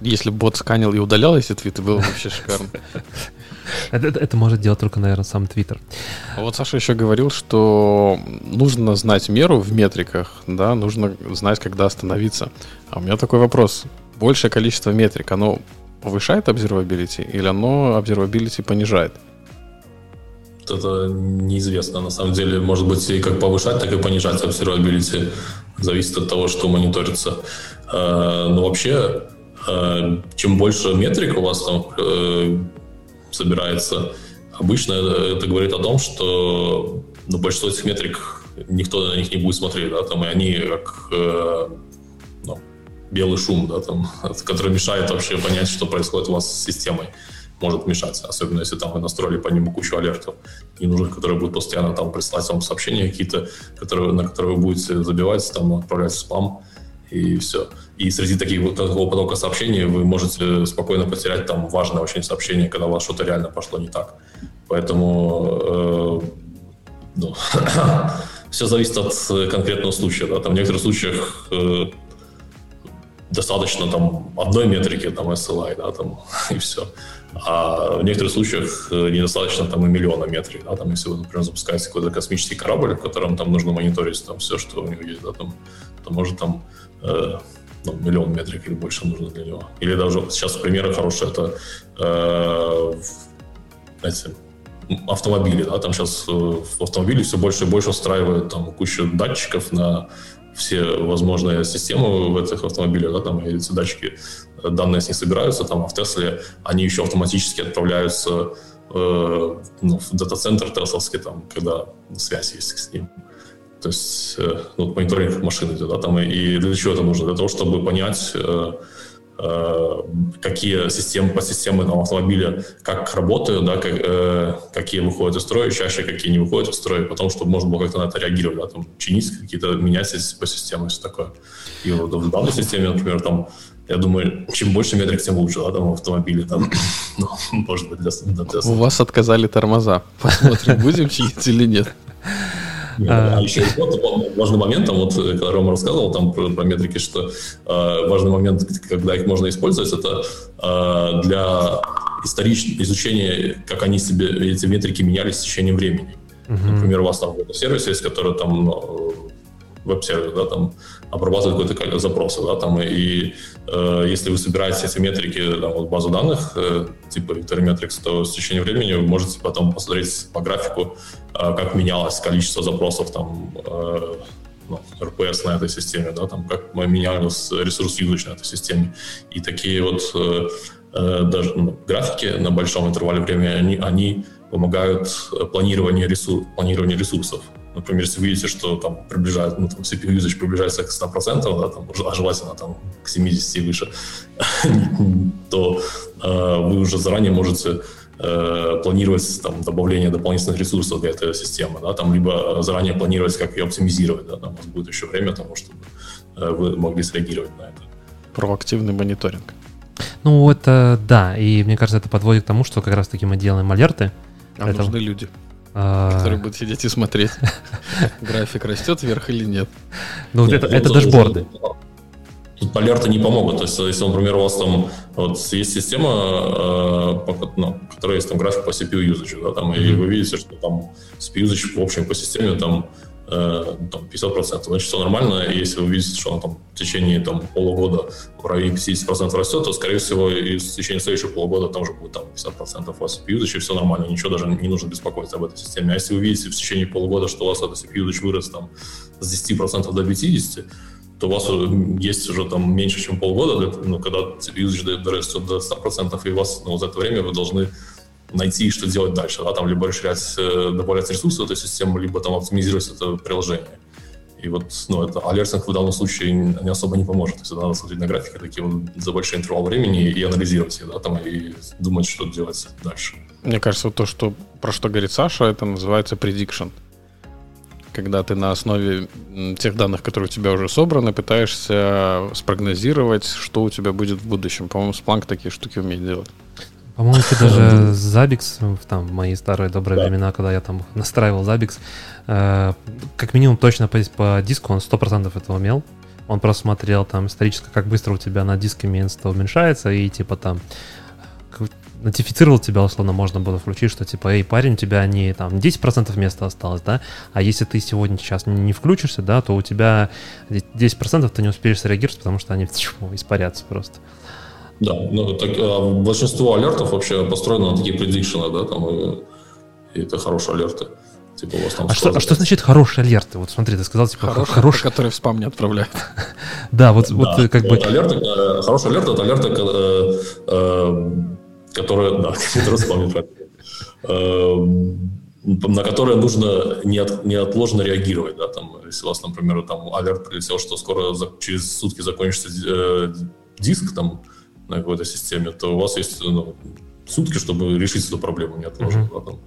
Если бот сканил и удалял эти твиты, было вообще (laughs) шикарно. Это, это, это может делать только, наверное, сам Твиттер. А вот Саша еще говорил, что нужно знать меру в метриках, да, нужно знать, когда остановиться. А у меня такой вопрос. Большее количество метрик, оно повышает observability или оно observability понижает? Это неизвестно. На самом деле, может быть, и как повышать, так и понижать observability. Зависит от того, что мониторится. Э, но вообще, Э, чем больше метрик у вас там э, собирается, обычно это говорит о том, что ну, большинство этих метрик никто на них не будет смотреть, да, там, и они как э, ну, белый шум, да, там, (laughs) который мешает вообще понять, что происходит у вас с системой может мешать, особенно если там вы настроили по нему кучу алертов ненужных, которые будут постоянно там присылать вам сообщения какие-то, которые, на которые вы будете забивать, там отправлять в спам, и все. И среди таких, такого потока сообщений вы можете спокойно потерять там важное очень сообщение, когда у вас что-то реально пошло не так. Поэтому э, ну, (coughs) все зависит от конкретного случая. Да? Там в некоторых случаях э, достаточно там одной метрики, там SLI, да, там, (laughs) и все. А в некоторых случаях э, недостаточно там и миллиона метрик, да, там, если вы, например, запускаете какой-то космический корабль, в котором там нужно мониторить там все, что у него есть, да, там, то может там э, ну, миллион метрик или больше нужно для него. Или даже сейчас примеры хорошие, это э, знаете, автомобили, да, там сейчас э, в автомобиле все больше и больше устраивают там кучу датчиков на все возможные системы в этих автомобилях, да, там эти датчики, э, данные с них собираются, там, а в Тесле они еще автоматически отправляются э, ну, в дата-центр тесловский, там, когда связь есть с ним. То есть э, ну, мониторинг машины да, там, и для чего это нужно? Для того, чтобы понять, э, э, какие системы, по системе там, автомобиля, как работают, да, как, какие выходят из строя чаще, какие не выходят из строя, потом, чтобы можно было как-то на это реагировать, да, там, чинить какие-то, менять по системе, все такое. И вот в данной системе, например, там, я думаю, чем больше метрик, тем лучше, да, там, в автомобиле, там, (laughs) ну, может быть, для, для теста. У вас отказали тормоза. Посмотрим, будем чинить (laughs) или нет. А, а еще вот важный момент, там вот, когда Рома рассказывал там про, про метрики, что э, важный момент, когда их можно использовать, это э, для историчного изучения, как они себе, эти метрики менялись с течением времени. Uh-huh. Например, у вас там сервис есть, который там ну, веб-сервис, да, там обрабатывает какой-то запрос, да, там, и э, если вы собираете эти метрики, там, вот базу данных, э, типа Victory то с течением времени вы можете потом посмотреть по графику, э, как менялось количество запросов, там, э, ну, RPS на этой системе, да, там, как менялся ресурс юзач на этой системе. И такие вот э, э, даже ну, графики на большом интервале времени, они, они помогают планированию, ресурс, планированию ресурсов. Например, если вы видите, что там приближается, ну, там CPU usage приближается к 100%, да, там, а желательно там к 70 и выше, (laughs) то э, вы уже заранее можете э, планировать там, добавление дополнительных ресурсов для этой системы, да, там, либо заранее планировать, как ее оптимизировать, да, там у вас будет еще время тому, чтобы э, вы могли среагировать на это. Проактивный мониторинг. Ну, это да, и мне кажется, это подводит к тому, что как раз-таки мы делаем алерты. А это... нужны люди. А... Которые будут сидеть и смотреть, (laughs) график растет вверх или нет. Ну, это, это дашборды. Тут алерты не помогут. То есть, если, например, у вас там вот есть система, э, ну, которая есть там график по CPU usage, да, там, mm-hmm. и вы видите, что там CPU usage в общем по системе там э, там, 50%, значит, все нормально. Если вы видите, что он там в течение там, полугода в районе 50% растет, то, скорее всего, и в течение следующего полугода там уже будет там, 50% у вас CPU, все нормально, ничего даже не нужно беспокоиться об этой системе. А если вы видите в течение полугода, что у вас этот CPU вырос там, с 10% до 50%, то у вас есть уже там меньше, чем полгода, ну, когда CPU дорастет до 100%, и у вас ну, за это время вы должны найти, что делать дальше. Да? Там либо расширять, э, добавлять ресурсы в эту систему, либо там оптимизировать это приложение. И вот ну, это алертинг в данном случае не особо не поможет. То есть надо смотреть на графики такие вот за большой интервал времени и анализировать да, там, и думать, что делать дальше. Мне кажется, вот то, что, про что говорит Саша, это называется prediction. Когда ты на основе тех данных, которые у тебя уже собраны, пытаешься спрогнозировать, что у тебя будет в будущем. По-моему, Splunk такие штуки умеет делать. По-моему, ты (laughs) даже Zabbix, там, в мои старые добрые да. времена, когда я там настраивал Zabbix, э, как минимум точно по, по диску он 100% это умел. Он просто смотрел там исторически, как быстро у тебя на диске место уменьшается, и типа там нотифицировал тебя, условно, можно было включить, что типа, эй, парень, у тебя не там 10% места осталось, да, а если ты сегодня сейчас не включишься, да, то у тебя 10% ты не успеешь среагировать, потому что они испарятся просто. Да, ну, так, а большинство алертов вообще построено на такие предикшены, да, там, и, и это хорошие алерты. Типа у вас там а, что, а что значит хорошие алерты? Вот смотри, ты сказал, типа, хорошие, хороший... которые в спам не отправляют. (laughs) да, вот, вот э, как бы... Алерты, э, хороший алерт — это алерты, э, которые... Да, (laughs) которые в спам не на которые нужно неотложно реагировать. Да, там, если у вас, например, там алерт прилетел, что скоро через сутки закончится диск, там, на какой-то системе, то у вас есть ну, сутки, чтобы решить эту проблему, mm-hmm. да, там.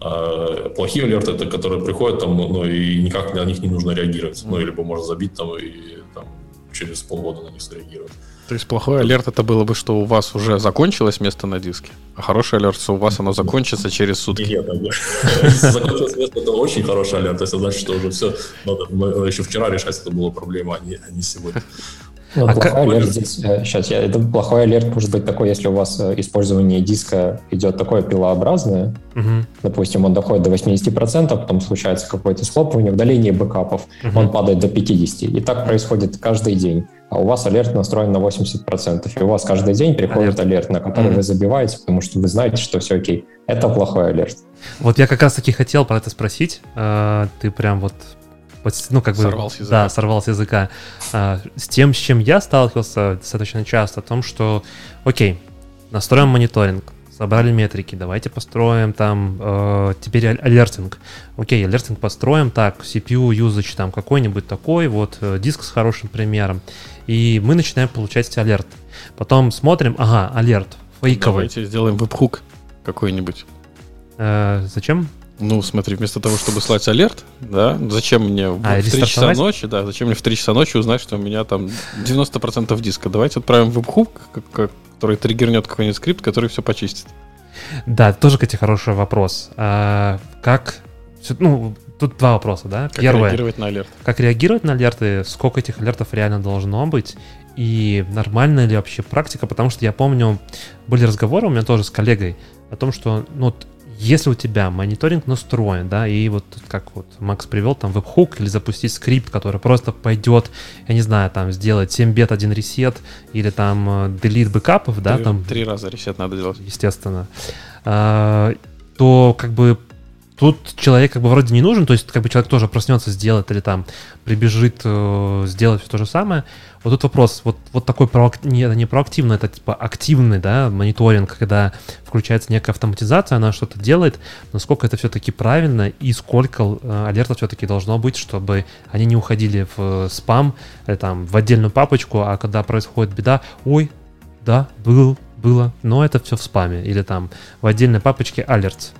А плохие алерты, это которые приходят там, ну, и никак на них не нужно реагировать. Mm-hmm. Ну, либо можно забить там и там, через полгода на них среагировать. То есть плохой алерт это было бы, что у вас уже закончилось место на диске, а хороший алерт, что у вас оно закончится через сутки. Нет, (laughs) закончилось место, это очень хороший алерт. Это значит, что уже все, надо еще вчера решать это была проблема, а не, а не сегодня. Ну, а плохой как... алерт здесь, сейчас, э, я, это плохой алерт может быть такой, если у вас э, использование диска идет такое пилообразное, угу. допустим, он доходит до 80%, потом случается какое-то схлопывание, удаление бэкапов, угу. он падает до 50%. И так происходит каждый день. А у вас алерт настроен на 80%. И у вас каждый день приходит алерт, алерт на который угу. вы забиваете, потому что вы знаете, что все окей. Это плохой алерт. Вот я как раз таки хотел про это спросить. А, ты прям вот ну, как бы, сорвал с языка. Да, сорвал с языка. А, с тем, с чем я сталкивался достаточно часто, о том, что, окей, настроим мониторинг, собрали метрики, давайте построим там э, теперь алертинг. Окей, алертинг построим, так, CPU usage там какой-нибудь такой, вот э, диск с хорошим примером, и мы начинаем получать алерт. Потом смотрим, ага, алерт, фейковый. Давайте сделаем веб-хук какой-нибудь. Э, зачем? Ну, смотри, вместо того, чтобы слать алерт, да, зачем мне в, а, в 3 часа ночи, да, зачем мне в 3 часа ночи узнать, что у меня там 90% диска? Давайте отправим веб-хук, который триггернет какой-нибудь скрипт, который все почистит. Да, тоже, кстати, хороший вопрос. А, как... Ну, тут два вопроса, да? Как Первое, реагировать на алерт? Как реагировать на алерты, сколько этих алертов реально должно быть, и нормальная ли вообще практика, потому что я помню, были разговоры у меня тоже с коллегой о том, что ну, если у тебя мониторинг настроен, да, и вот как вот Макс привел, там веб-хук или запустить скрипт, который просто пойдет, я не знаю, там сделать 7 бет, один ресет, или там э, delete бэкапов, да, там... Три раза ресет надо делать. Естественно. А, то как бы тут человек как бы вроде не нужен, то есть как бы человек тоже проснется, сделать или там прибежит э, сделать все то же самое. Вот тут вопрос, вот, вот такой проак... не, не проактивный, это типа активный, да, мониторинг, когда включается некая автоматизация, она что-то делает, насколько это все-таки правильно и сколько э, алертов все-таки должно быть, чтобы они не уходили в э, спам, или, там, в отдельную папочку, а когда происходит беда, ой, да, был, было, но это все в спаме, или там в отдельной папочке алерт.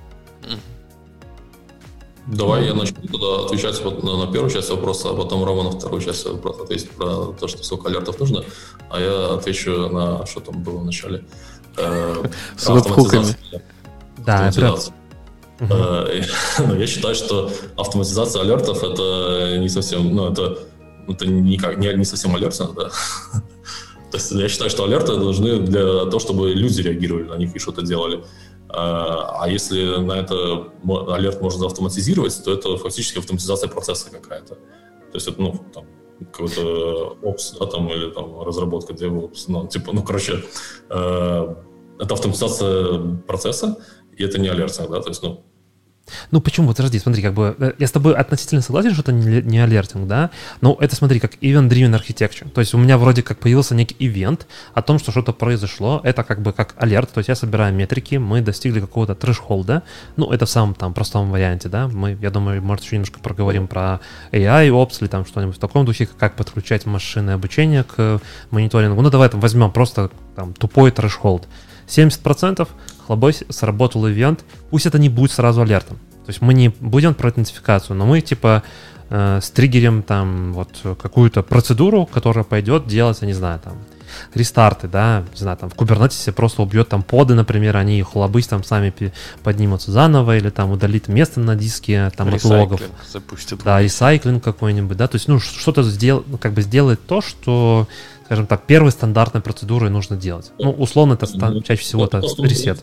Давай я начну тогда отвечать вот на, на первую часть вопроса, а потом Рома на вторую часть вопроса ответить про то, что сколько алертов нужно, а я отвечу на что там было в начале. Э, С веб-хуками. Да, автоматизация. Э, (laughs) ну, я считаю, что автоматизация алертов это не совсем, ну, это, это никак, не, не совсем алертно, да. (laughs) То есть я считаю, что алерты должны для того, чтобы люди реагировали на них и что-то делали. А если на это алерт можно автоматизировать, то это фактически автоматизация процесса какая-то. То есть это, ну, там, какой-то опс, да, там, или там разработка DevOps, ну, типа, ну, короче, э, это автоматизация процесса, и это не алертинг, да, то есть, ну, ну почему? Подожди, смотри, как бы э, я с тобой относительно согласен, что это не, не алертинг, да? Но это смотри, как event-driven architecture. То есть у меня вроде как появился некий ивент о том, что что-то произошло. Это как бы как алерт. То есть я собираю метрики, мы достигли какого-то трэш-холда. Ну, это в самом там простом варианте, да? Мы, я думаю, может, еще немножко проговорим про AI, Ops или там что-нибудь в таком духе, как подключать машины обучения к мониторингу. Ну, давай там возьмем просто там тупой трэш-холд. 70% хлобой сработал ивент, пусть это не будет сразу алертом. То есть мы не будем про идентификацию, но мы типа э, с триггером там вот какую-то процедуру, которая пойдет делать, я не знаю, там рестарты, да, не знаю, там в Kubernetes просто убьет там поды, например, они хлобысь там сами поднимутся заново или там удалит место на диске там от логов. Запустит да, ресайклинг какой-нибудь, да, то есть, ну, что-то сделать, как бы сделать то, что скажем так, первой стандартной процедурой нужно делать. Ну, условно, это ну, чаще всего это, это ресет.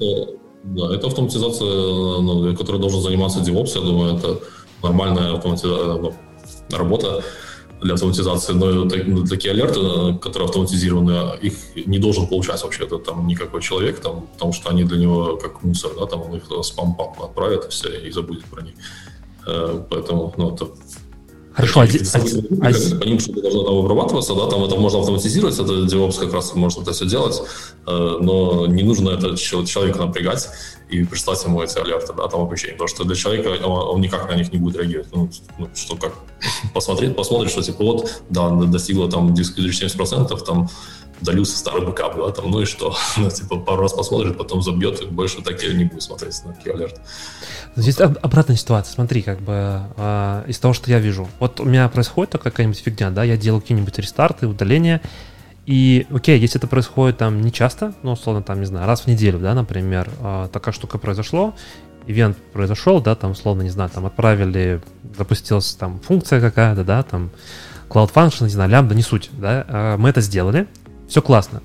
Да, это автоматизация, ну, которой должен заниматься DevOps, я думаю, это нормальная автоматизация, ну, работа для автоматизации, но ну, такие алерты, которые автоматизированы, их не должен получать вообще это там никакой человек, там, потому что они для него как мусор, да, там он их спам-пам отправит и все, и забудет про них. Э, поэтому, ну, это Хорошо, а, по ним что-то должно там обрабатываться, да, там это можно автоматизировать, это DevOps как раз может это все делать, э, но не нужно это человека напрягать и прислать ему эти алерты, да, там обучение, потому что для человека он, он никак на них не будет реагировать, ну, ну что как, посмотреть, посмотрит, что типа вот, да, достигло там 70%, там удалился старый бэкап, да, там, ну и что? (laughs) ну, типа, пару раз посмотрит, потом забьет, и больше так я не буду смотреть на алерты. Здесь обратная ситуация, смотри, как бы э, из того, что я вижу. Вот у меня происходит какая-нибудь фигня, да, я делаю какие-нибудь рестарты, удаления, и, окей, если это происходит там не часто, ну, условно, там, не знаю, раз в неделю, да, например, э, такая штука произошло, ивент произошел, да, там, условно, не знаю, там отправили, запустилась там функция какая-то, да, там, Cloud Function, не знаю, лямбда, не суть, да, э, мы это сделали, все классно.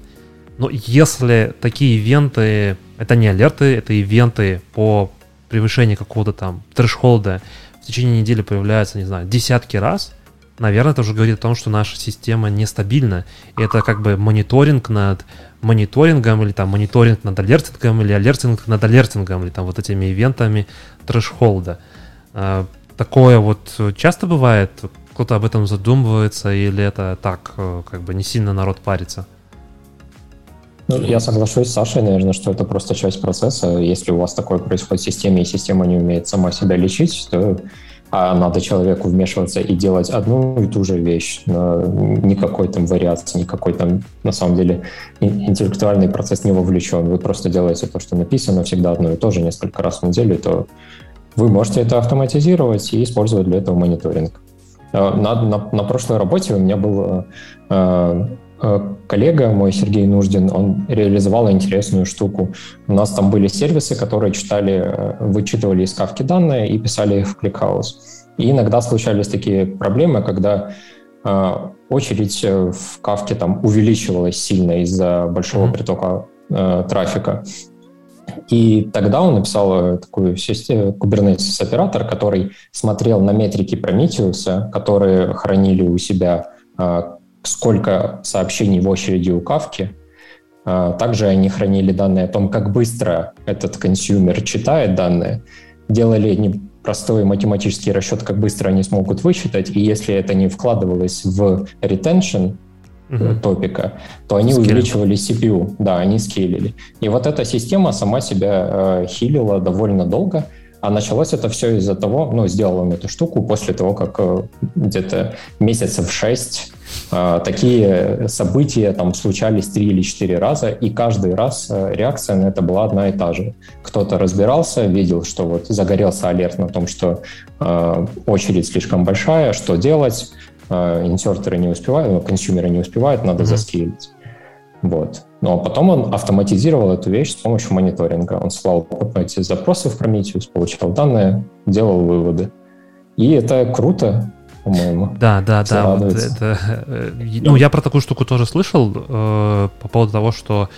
Но если такие ивенты, это не алерты, это ивенты по превышению какого-то там трэшхолда в течение недели появляются, не знаю, десятки раз, наверное, это уже говорит о том, что наша система нестабильна. И это как бы мониторинг над мониторингом, или там мониторинг над алертингом, или алертинг над алертингом, или там вот этими ивентами трэшхолда. А, такое вот часто бывает? Кто-то об этом задумывается, или это так, э, как бы не сильно народ парится? Ну, я соглашусь с Сашей, наверное, что это просто часть процесса. Если у вас такое происходит в системе, и система не умеет сама себя лечить, то а надо человеку вмешиваться и делать одну и ту же вещь. Никакой там вариации, никакой там, на самом деле, интеллектуальный процесс не вовлечен. Вы просто делаете то, что написано, всегда одно и то же, несколько раз в неделю, то вы можете это автоматизировать и использовать для этого мониторинг. Э, на, на, на прошлой работе у меня был э, э, коллега мой, Сергей Нуждин, он реализовал интересную штуку. У нас там были сервисы, которые читали, вычитывали из кавки данные и писали их в ClickHouse. И иногда случались такие проблемы, когда очередь в Кафке там увеличивалась сильно из-за большого mm-hmm. притока трафика. И тогда он написал э, такую систему, Kubernetes оператор, который смотрел на метрики Prometheus, которые хранили у себя э, сколько сообщений в очереди у Кафки. Э, также они хранили данные о том, как быстро этот consumer читает данные. Делали простой математический расчет, как быстро они смогут высчитать, и если это не вкладывалось в retention, uh-huh. топика, то они Скейл. увеличивали CPU, да, они скейлили. И вот эта система сама себя э, хилила довольно долго, а началось это все из-за того, ну, сделал он эту штуку после того, как э, где-то месяцев шесть э, такие события там случались три или четыре раза, и каждый раз э, реакция на это была одна и та же. Кто-то разбирался, видел, что вот загорелся алерт на том, что э, очередь слишком большая, что делать, инсертеры не успевают, ну, консюмеры не успевают, надо mm-hmm. заскейлить. Вот. Но потом он автоматизировал эту вещь с помощью мониторинга. Он слал эти запросы в Prometheus, получал данные, делал выводы. И это круто, по-моему. Да, да, да. Вот это, э, ну, я про такую штуку тоже слышал э, по поводу того, что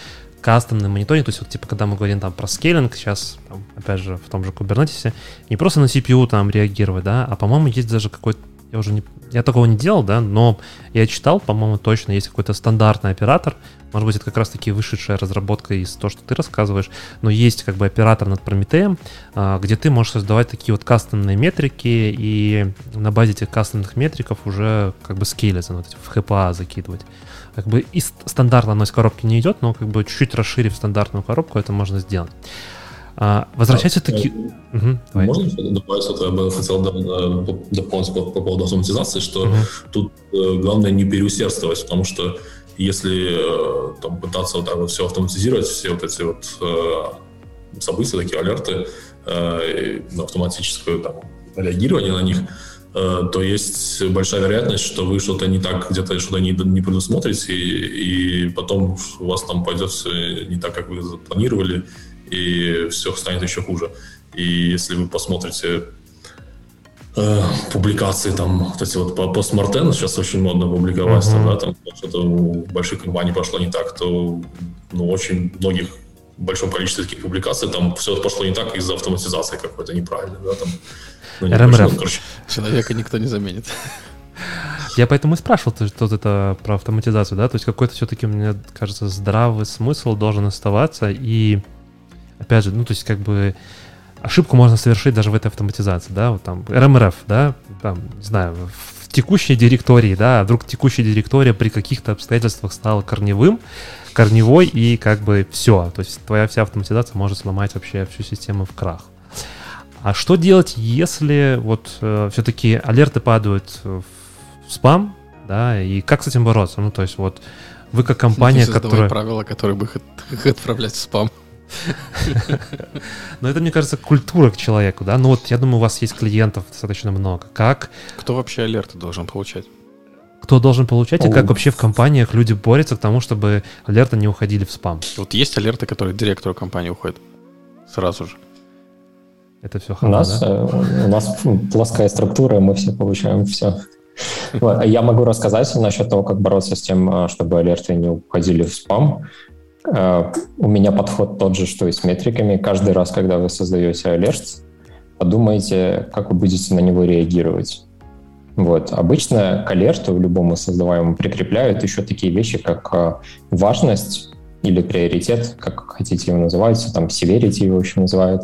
кастомный мониторинг, то есть вот типа когда мы говорим там про скейлинг, сейчас там, опять же в том же Kubernetes, не просто на CPU там реагировать, да, а по-моему есть даже какой-то я уже не... Я такого не делал, да, но я читал, по-моему, точно есть какой-то стандартный оператор. Может быть, это как раз-таки вышедшая разработка из того, что ты рассказываешь. Но есть как бы оператор над Прометеем, а, где ты можешь создавать такие вот кастомные метрики, и на базе этих кастомных метриков уже как бы скейлиться, вот в HPA закидывать. Как бы и стандартно оно из коробки не идет, но как бы чуть-чуть расширив стандартную коробку, это можно сделать. А, возвращайся а. Угу, можно добавить, что я бы хотел дополнить по, по поводу автоматизации, что угу. тут э, главное не переусердствовать, потому что если э, там, пытаться вот так вот все автоматизировать, все вот эти вот э, события, такие алерты, э, автоматическое там, реагирование на них, э, то есть большая вероятность, что вы что-то не так, где-то что-то не, не предусмотрите, и, и потом у вас там пойдет не так, как вы запланировали, и все станет еще хуже. И если вы посмотрите э, публикации там, вот эти вот по постмортен, сейчас очень модно публиковать, там, да, там что-то у больших компаний пошло не так, то ну, очень многих в большом количестве таких публикаций там все пошло не так из-за автоматизации какой-то неправильной, да, там. Ну, не РМР. Пошло, Человека никто не заменит. Я поэтому и спрашивал что это про автоматизацию, да, то есть какой-то все-таки, мне кажется, здравый смысл должен оставаться, и опять же, ну, то есть как бы ошибку можно совершить даже в этой автоматизации, да, вот там РМРФ, да, там, не знаю, в текущей директории, да, а вдруг текущая директория при каких-то обстоятельствах стала корневым, корневой, и как бы все, то есть твоя вся автоматизация может сломать вообще всю систему в крах. А что делать, если вот э, все-таки алерты падают в спам, да, и как с этим бороться? Ну, то есть вот вы как компания, которая... правила, которые бы их отправлять в спам. (laughs) Но это, мне кажется, культура к человеку, да? Ну вот, я думаю, у вас есть клиентов достаточно много. Как? Кто вообще алерты должен получать? Кто должен получать, и как вообще в компаниях люди борются к тому, чтобы алерты не уходили в спам? Вот есть алерты, которые директору компании уходят сразу же. Это все хорошо, у нас, да? Э, у нас плоская структура, мы все получаем все. Я могу рассказать насчет того, как бороться с тем, э, чтобы алерты не уходили в спам. Э, у меня подход тот же, что и с метриками. Каждый раз, когда вы создаете алерт, подумайте, как вы будете на него реагировать. Вот. Обычно к алерту любому создаваемому прикрепляют еще такие вещи, как э, важность или приоритет, как хотите его называть, там severity его еще называют,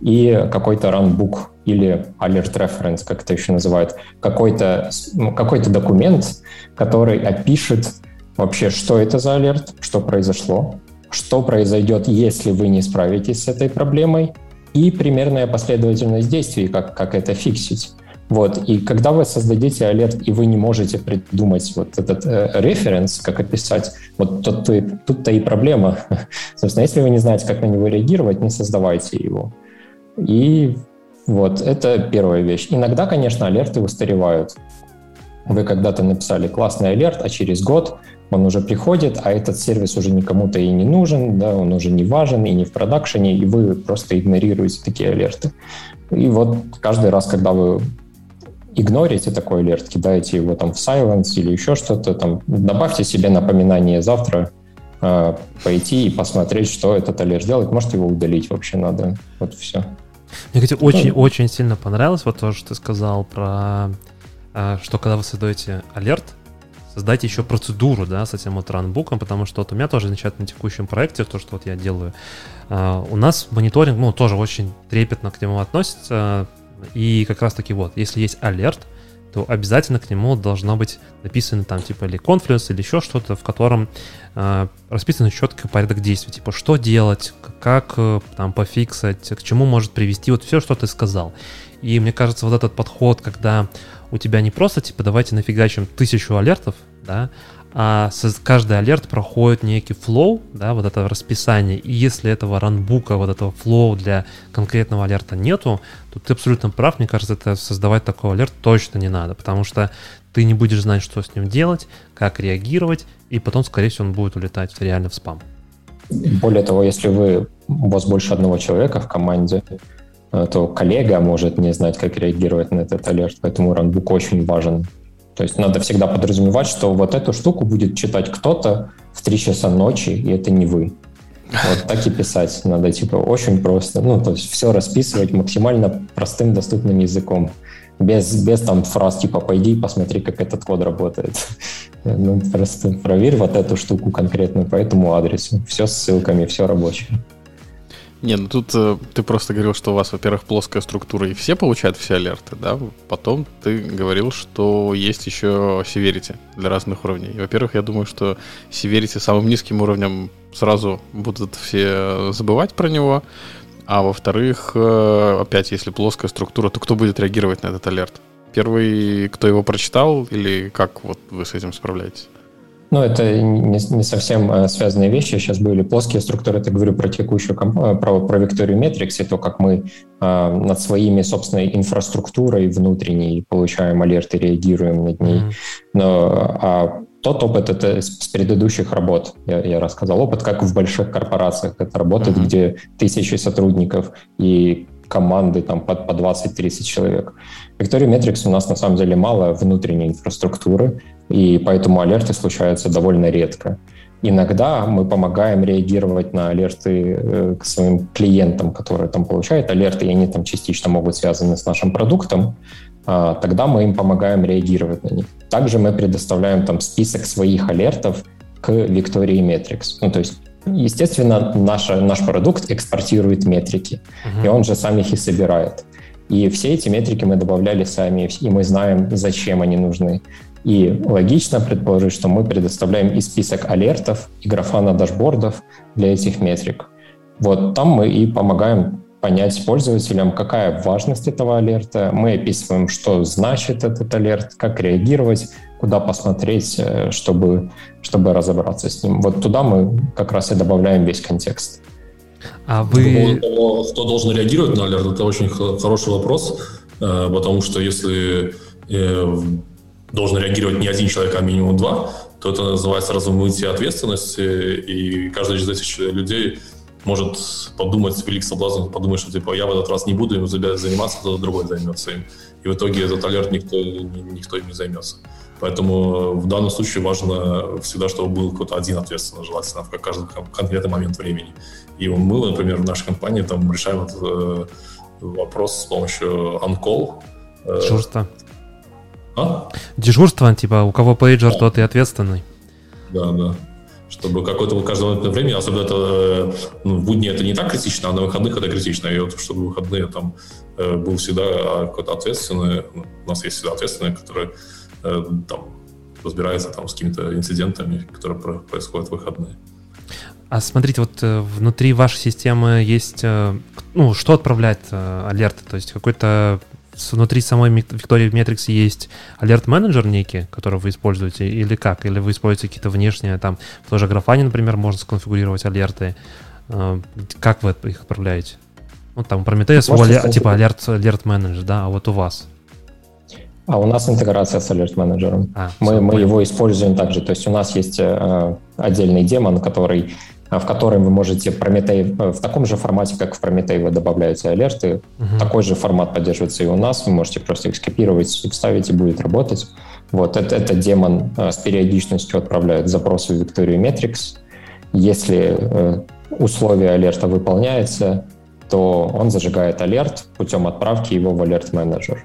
и какой-то runbook или alert reference, как это еще называют, какой-то какой документ, который опишет вообще, что это за алерт, что произошло, что произойдет, если вы не справитесь с этой проблемой, и примерная последовательность действий, как, как это фиксить. Вот. И когда вы создадите алерт, и вы не можете придумать вот этот э, референс, как описать, вот тут-то, и, тут-то и проблема. (laughs) Собственно, если вы не знаете, как на него реагировать, не создавайте его. И вот, это первая вещь. Иногда, конечно, алерты устаревают. Вы когда-то написали классный алерт, а через год он уже приходит, а этот сервис уже никому-то и не нужен, да, он уже не важен и не в продакшене, и вы просто игнорируете такие алерты. И вот каждый раз, когда вы игнорите такой алерт, кидаете его там в silence или еще что-то, там добавьте себе напоминание завтра э, пойти и посмотреть, что этот алерт делает. Может его удалить вообще надо. Вот все. Мне, кстати, очень-очень сильно понравилось вот то, что ты сказал про э, что когда вы создаете алерт, создать еще процедуру, да, с этим вот ранбуком, потому что вот у меня тоже начать на текущем проекте, то, что вот я делаю, uh, у нас мониторинг, ну, тоже очень трепетно к нему относится, и как раз таки вот, если есть алерт, то обязательно к нему должно быть написано там типа или Confluence, или еще что-то, в котором э, расписан четкий порядок действий, типа что делать, как э, там пофиксать, к чему может привести, вот все, что ты сказал. И мне кажется, вот этот подход, когда у тебя не просто, типа, давайте нафигачим тысячу алертов, да, а каждый алерт проходит некий flow, да, вот это расписание, и если этого runbook а, вот этого flow для конкретного алерта нету, то ты абсолютно прав, мне кажется, это создавать такой алерт точно не надо, потому что ты не будешь знать, что с ним делать, как реагировать, и потом, скорее всего, он будет улетать реально в спам. Более того, если вы, у вас больше одного человека в команде, то коллега может не знать, как реагировать на этот алерт, поэтому ранбук очень важен. То есть надо всегда подразумевать, что вот эту штуку будет читать кто-то в 3 часа ночи, и это не вы. Вот так и писать надо, типа, очень просто. Ну, то есть все расписывать максимально простым, доступным языком. Без, без там фраз типа «пойди посмотри, как этот код работает». (laughs) Ну, просто проверь вот эту штуку конкретную по этому адресу. Все с ссылками, все рабочее. Не, ну тут э, ты просто говорил, что у вас, во-первых, плоская структура, и все получают все алерты, да? Потом ты говорил, что есть еще Severity для разных уровней. Во-первых, я думаю, что Severity самым низким уровнем сразу будут все забывать про него. А во-вторых, э, опять, если плоская структура, то кто будет реагировать на этот алерт? Первый, кто его прочитал, или как вот вы с этим справляетесь? Ну, это не, не совсем э, связанные вещи. Сейчас были плоские структуры. Это говорю про текущую э, про, про Victoria Metrics и то, как мы э, над своими собственной инфраструктурой внутренней получаем алерты, реагируем над ней. Mm-hmm. Но, а тот опыт это с предыдущих работ. Я, я рассказал опыт, как в больших корпорациях это работает, mm-hmm. где тысячи сотрудников и команды там под по 20-30 человек. Victoria Metrics у нас на самом деле мало внутренней инфраструктуры, и поэтому алерты случаются довольно редко. Иногда мы помогаем реагировать на алерты э, к своим клиентам, которые там получают алерты, и они там частично могут связаны с нашим продуктом, а, тогда мы им помогаем реагировать на них. Также мы предоставляем там список своих алертов к Victoria Metrics. Ну, то есть Естественно, наша, наш продукт экспортирует метрики, uh-huh. и он же сам их и собирает. И все эти метрики мы добавляли сами, и мы знаем, зачем они нужны. И логично предположить, что мы предоставляем и список алертов, и графана дашбордов для этих метрик. Вот там мы и помогаем понять пользователям, какая важность этого алерта. Мы описываем, что значит этот алерт, как реагировать, куда посмотреть, э, чтобы, чтобы разобраться с ним. Вот туда мы как раз и добавляем весь контекст. А вы... Того, кто должен реагировать на алерт, это очень хороший вопрос, э, потому что если э, должен реагировать не один человек, а минимум два, то это называется размытие ответственности, и каждый из этих людей может подумать, велик соблазн, подумать, что типа я в этот раз не буду им заниматься, кто-то другой займется им. И в итоге этот алерт никто, никто им не займется. Поэтому в данном случае важно всегда, чтобы был какой-то один ответственный, желательно в каждый конкретный момент времени. И мы, например, в нашей компании там решаем этот э, вопрос с помощью on-call. Дежурство. А? Дежурство, типа, у кого пейджер, да. тот и ответственный. Да, да. Чтобы какое-то каждое время, особенно это ну, в будни это не так критично, а на выходных это критично. И вот чтобы выходные там э, был всегда а, какой-то ответственный, ну, у нас есть всегда ответственный, который э, там разбирается там с какими-то инцидентами, которые происходят в выходные. А смотрите, вот э, внутри вашей системы есть, ну, что отправляет алерты? То есть какой-то внутри самой Victoria Metrics есть алерт-менеджер некий, который вы используете, или как? Или вы используете какие-то внешние, там, в той же графане, например, можно сконфигурировать алерты. Э, как вы их отправляете? Ну, там, Prometheus, алер, типа алерт, алерт менеджер, да, а вот у вас? А у нас интеграция с Alert Manager. А, мы, мы его используем также. То есть у нас есть э, отдельный демон, который а, в котором вы можете Прометей э, в таком же формате, как в Прометей вы добавляете алерты. Uh-huh. Такой же формат поддерживается и у нас. Вы можете просто их скопировать и вставить, и будет работать. Вот это, это демон э, с периодичностью отправляет запросы в Victoria Metrics. Если э, условие алерта выполняется, то он зажигает алерт путем отправки его в алерт менеджер.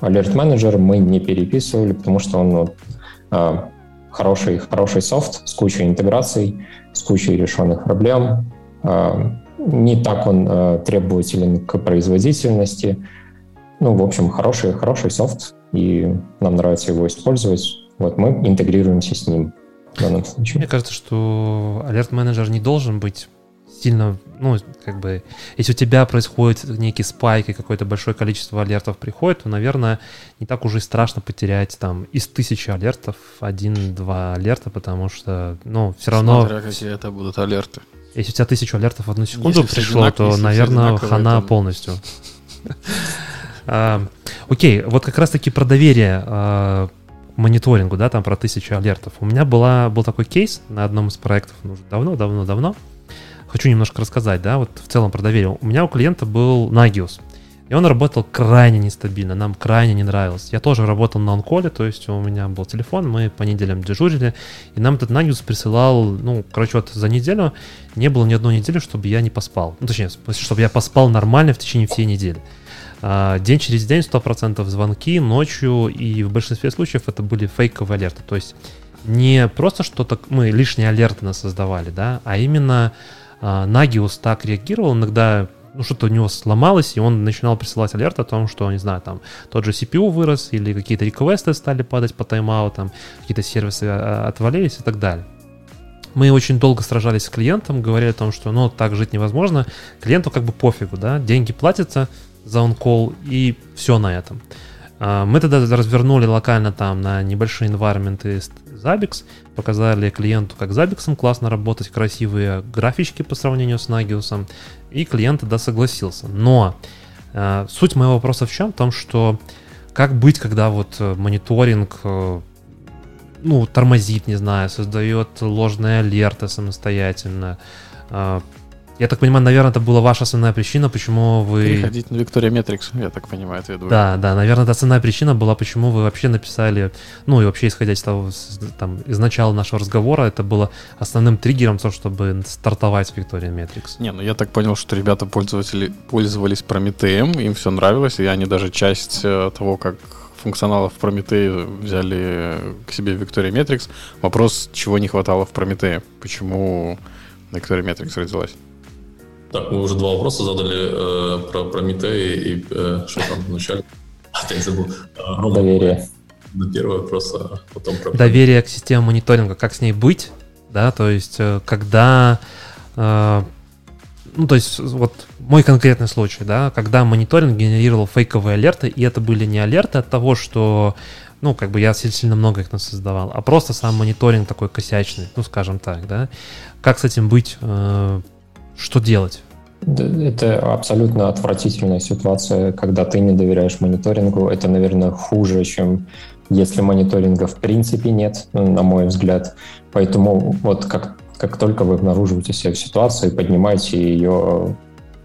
Алерт менеджер мы не переписывали, потому что он ну, хороший, хороший софт с кучей интеграций, с кучей решенных проблем. А, не так он а, требователен к производительности. Ну, в общем, хороший, хороший софт, и нам нравится его использовать. Вот мы интегрируемся с ним в данном случае. Мне кажется, что алерт менеджер не должен быть сильно, ну, как бы, если у тебя происходит некий спайк и какое-то большое количество алертов приходит, то, наверное, не так уже и страшно потерять там из тысячи алертов один-два алерта, потому что, ну, все равно... Смотря какие это будут алерты. Если у тебя тысячу алертов в одну секунду если пришло, то, наверное, хана там... полностью. (laughs) А, окей, вот как раз-таки про доверие а, мониторингу, да, там про тысячу алертов. У меня была, был такой кейс на одном из проектов ну, давно-давно-давно, хочу немножко рассказать, да, вот в целом про доверие. У меня у клиента был Nagios. И он работал крайне нестабильно, нам крайне не нравилось. Я тоже работал на онколе, то есть у меня был телефон, мы по неделям дежурили, и нам этот Nagios присылал, ну, короче, вот за неделю не было ни одной недели, чтобы я не поспал. Ну, точнее, чтобы я поспал нормально в течение всей недели. А, день через день 100% звонки, ночью, и в большинстве случаев это были фейковые алерты. То есть не просто что-то мы лишние алерты нас создавали, да, а именно Нагиус так реагировал, иногда ну, что-то у него сломалось, и он начинал присылать алерт о том, что, не знаю, там, тот же CPU вырос, или какие-то реквесты стали падать по тайм-аутам, какие-то сервисы а, отвалились и так далее. Мы очень долго сражались с клиентом, говорили о том, что, ну, так жить невозможно. Клиенту как бы пофигу, да, деньги платятся за он-колл, и все на этом. А, мы тогда развернули локально там на небольшие environment Zabbix, показали клиенту, как Zabbix классно работать, красивые графички по сравнению с Nagios, и клиент тогда согласился. Но э, суть моего вопроса в чем? В том, что как быть, когда вот э, мониторинг э, ну, тормозит, не знаю, создает ложные алерты самостоятельно, э, я так понимаю, наверное, это была ваша основная причина, почему вы... Переходить на Victoria Metrics, я так понимаю, ответ. Да, да, наверное, это основная причина была, почему вы вообще написали, ну и вообще исходя из того, там, из начала нашего разговора, это было основным триггером, то, чтобы стартовать с Victoria Metrics. Не, ну я так понял, что ребята пользователи пользовались Prometheum, им все нравилось, и они даже часть э, того, как функционалов в Prometheus взяли к себе в Victoria Metrics. Вопрос, чего не хватало в Prometheus? Почему Victoria Metrics родилась? Так, мы уже два вопроса задали э, про Прометей и э, что там вначале. (laughs) Я забыл. А, Доверие. На первый вопрос, а потом про... Доверие к системе мониторинга, как с ней быть, да, то есть э, когда... Э, ну, то есть, вот мой конкретный случай, да, когда мониторинг генерировал фейковые алерты, и это были не алерты от того, что, ну, как бы я сильно много их создавал, а просто сам мониторинг такой косячный, ну, скажем так, да. Как с этим быть? Э, что делать? Это абсолютно отвратительная ситуация, когда ты не доверяешь мониторингу. Это, наверное, хуже, чем если мониторинга в принципе нет, на мой взгляд. Поэтому вот как, как только вы обнаруживаете себя в ситуации, поднимайте ее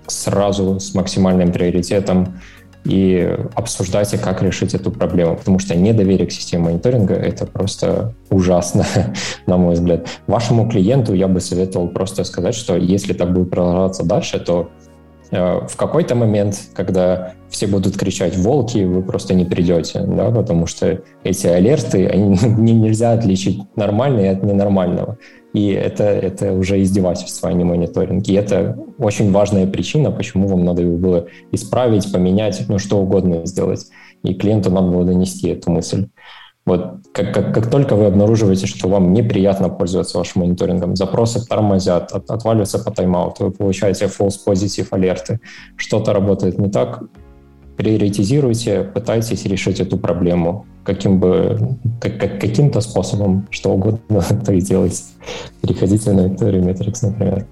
сразу с максимальным приоритетом, и обсуждайте, как решить эту проблему, потому что недоверие к системе мониторинга — это просто ужасно, (laughs) на мой взгляд. Вашему клиенту я бы советовал просто сказать, что если так будет продолжаться дальше, то э, в какой-то момент, когда все будут кричать «волки», вы просто не придете, да, потому что эти алерты, они, (laughs) нельзя отличить нормальное от ненормального. И это, это уже издевательство, а не мониторинг. И это очень важная причина, почему вам надо его было исправить, поменять, ну что угодно сделать. И клиенту надо было донести эту мысль. Вот как, как, как только вы обнаруживаете, что вам неприятно пользоваться вашим мониторингом, запросы тормозят, от, отваливаются по тайм-ауту, вы получаете false positive алерты, что-то работает не так, приоритизируйте, пытайтесь решить эту проблему каким бы, как, как, каким-то способом, что угодно, (laughs) то и делайте. Переходите на Victoria Metrics, например.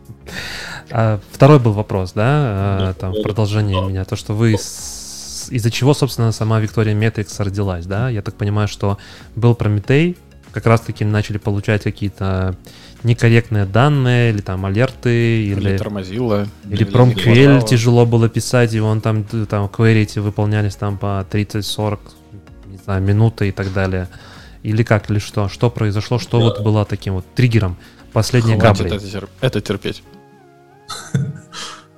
А, второй был вопрос, да, а, там, в продолжение меня, то, что вы из-за чего, собственно, сама Victoria Metrics родилась, да? Я так понимаю, что был Прометей, как раз-таки начали получать какие-то некорректные данные, или там алерты, или... Или тормозило. Или, или PromQL тяжело было писать, и он там, там query эти выполнялись там по 30-40 не знаю, минуты и так далее. Или как, или что? Что произошло, что да. вот было таким вот триггером последней капли? Это, терп... это терпеть.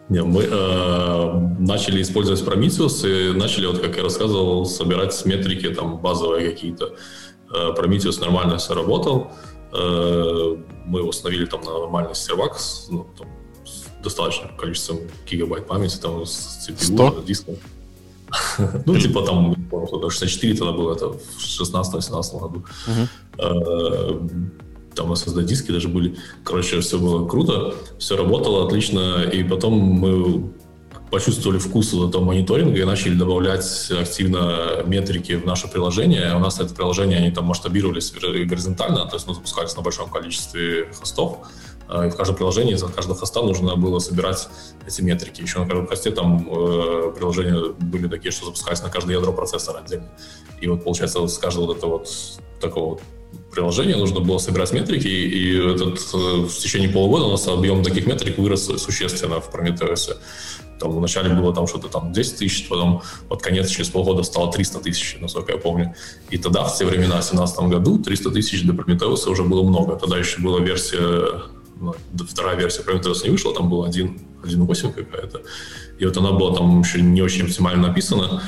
Не, мы э, начали использовать Prometheus и начали, вот как я рассказывал, собирать с метрики там базовые какие-то. Э, Prometheus нормально все работал. Э, мы установили там на нормальный сервак с, ну, там, с достаточным количеством гигабайт памяти, там с CPU, диском. (laughs) Ну, типа там, 64 тогда было, это в 16-17 году. Э, там SSD-диски даже были. Короче, все было круто, все работало отлично, и потом мы почувствовали вкус вот этого мониторинга и начали добавлять активно метрики в наше приложение. У нас это приложение, они там масштабировались горизонтально, то есть ну, запускались на большом количестве хостов. А, и в каждом приложении за каждого хоста нужно было собирать эти метрики. Еще на каждом хосте там э, приложения были такие, что запускались на каждое ядро процессора отдельно. И вот получается вот с каждого вот этого вот такого приложения, нужно было собирать метрики, и этот, в течение полугода у нас объем таких метрик вырос существенно в Prometheus. Там вначале было там что-то там 10 тысяч, потом под конец через полгода стало 300 тысяч, насколько я помню. И тогда, в те времена, в 2017 году, 300 тысяч для Prometheus уже было много. Тогда еще была версия, вторая версия Prometheus не вышла, там была 1.8 какая-то. И вот она была там еще не очень оптимально написана.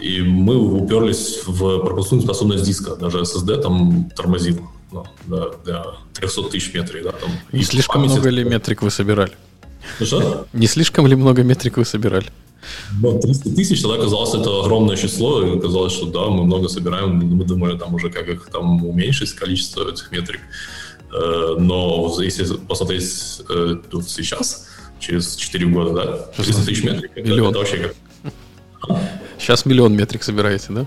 И мы уперлись в пропускную способность диска. Даже SSD там тормозил ну, да, для 300 тысяч метрик. Да, там. И слишком памяти... много ли метрик вы собирали? Что? Не слишком ли много метрик вы собирали? Ну, 300 тысяч, тогда казалось, это огромное число, и казалось, что да, мы много собираем, мы думали там уже, как их там уменьшить, количество этих метрик. Но если посмотреть э, тут сейчас, через 4 года, да, 300 тысяч метрик, это, это вообще как... Сейчас миллион метрик собираете, да?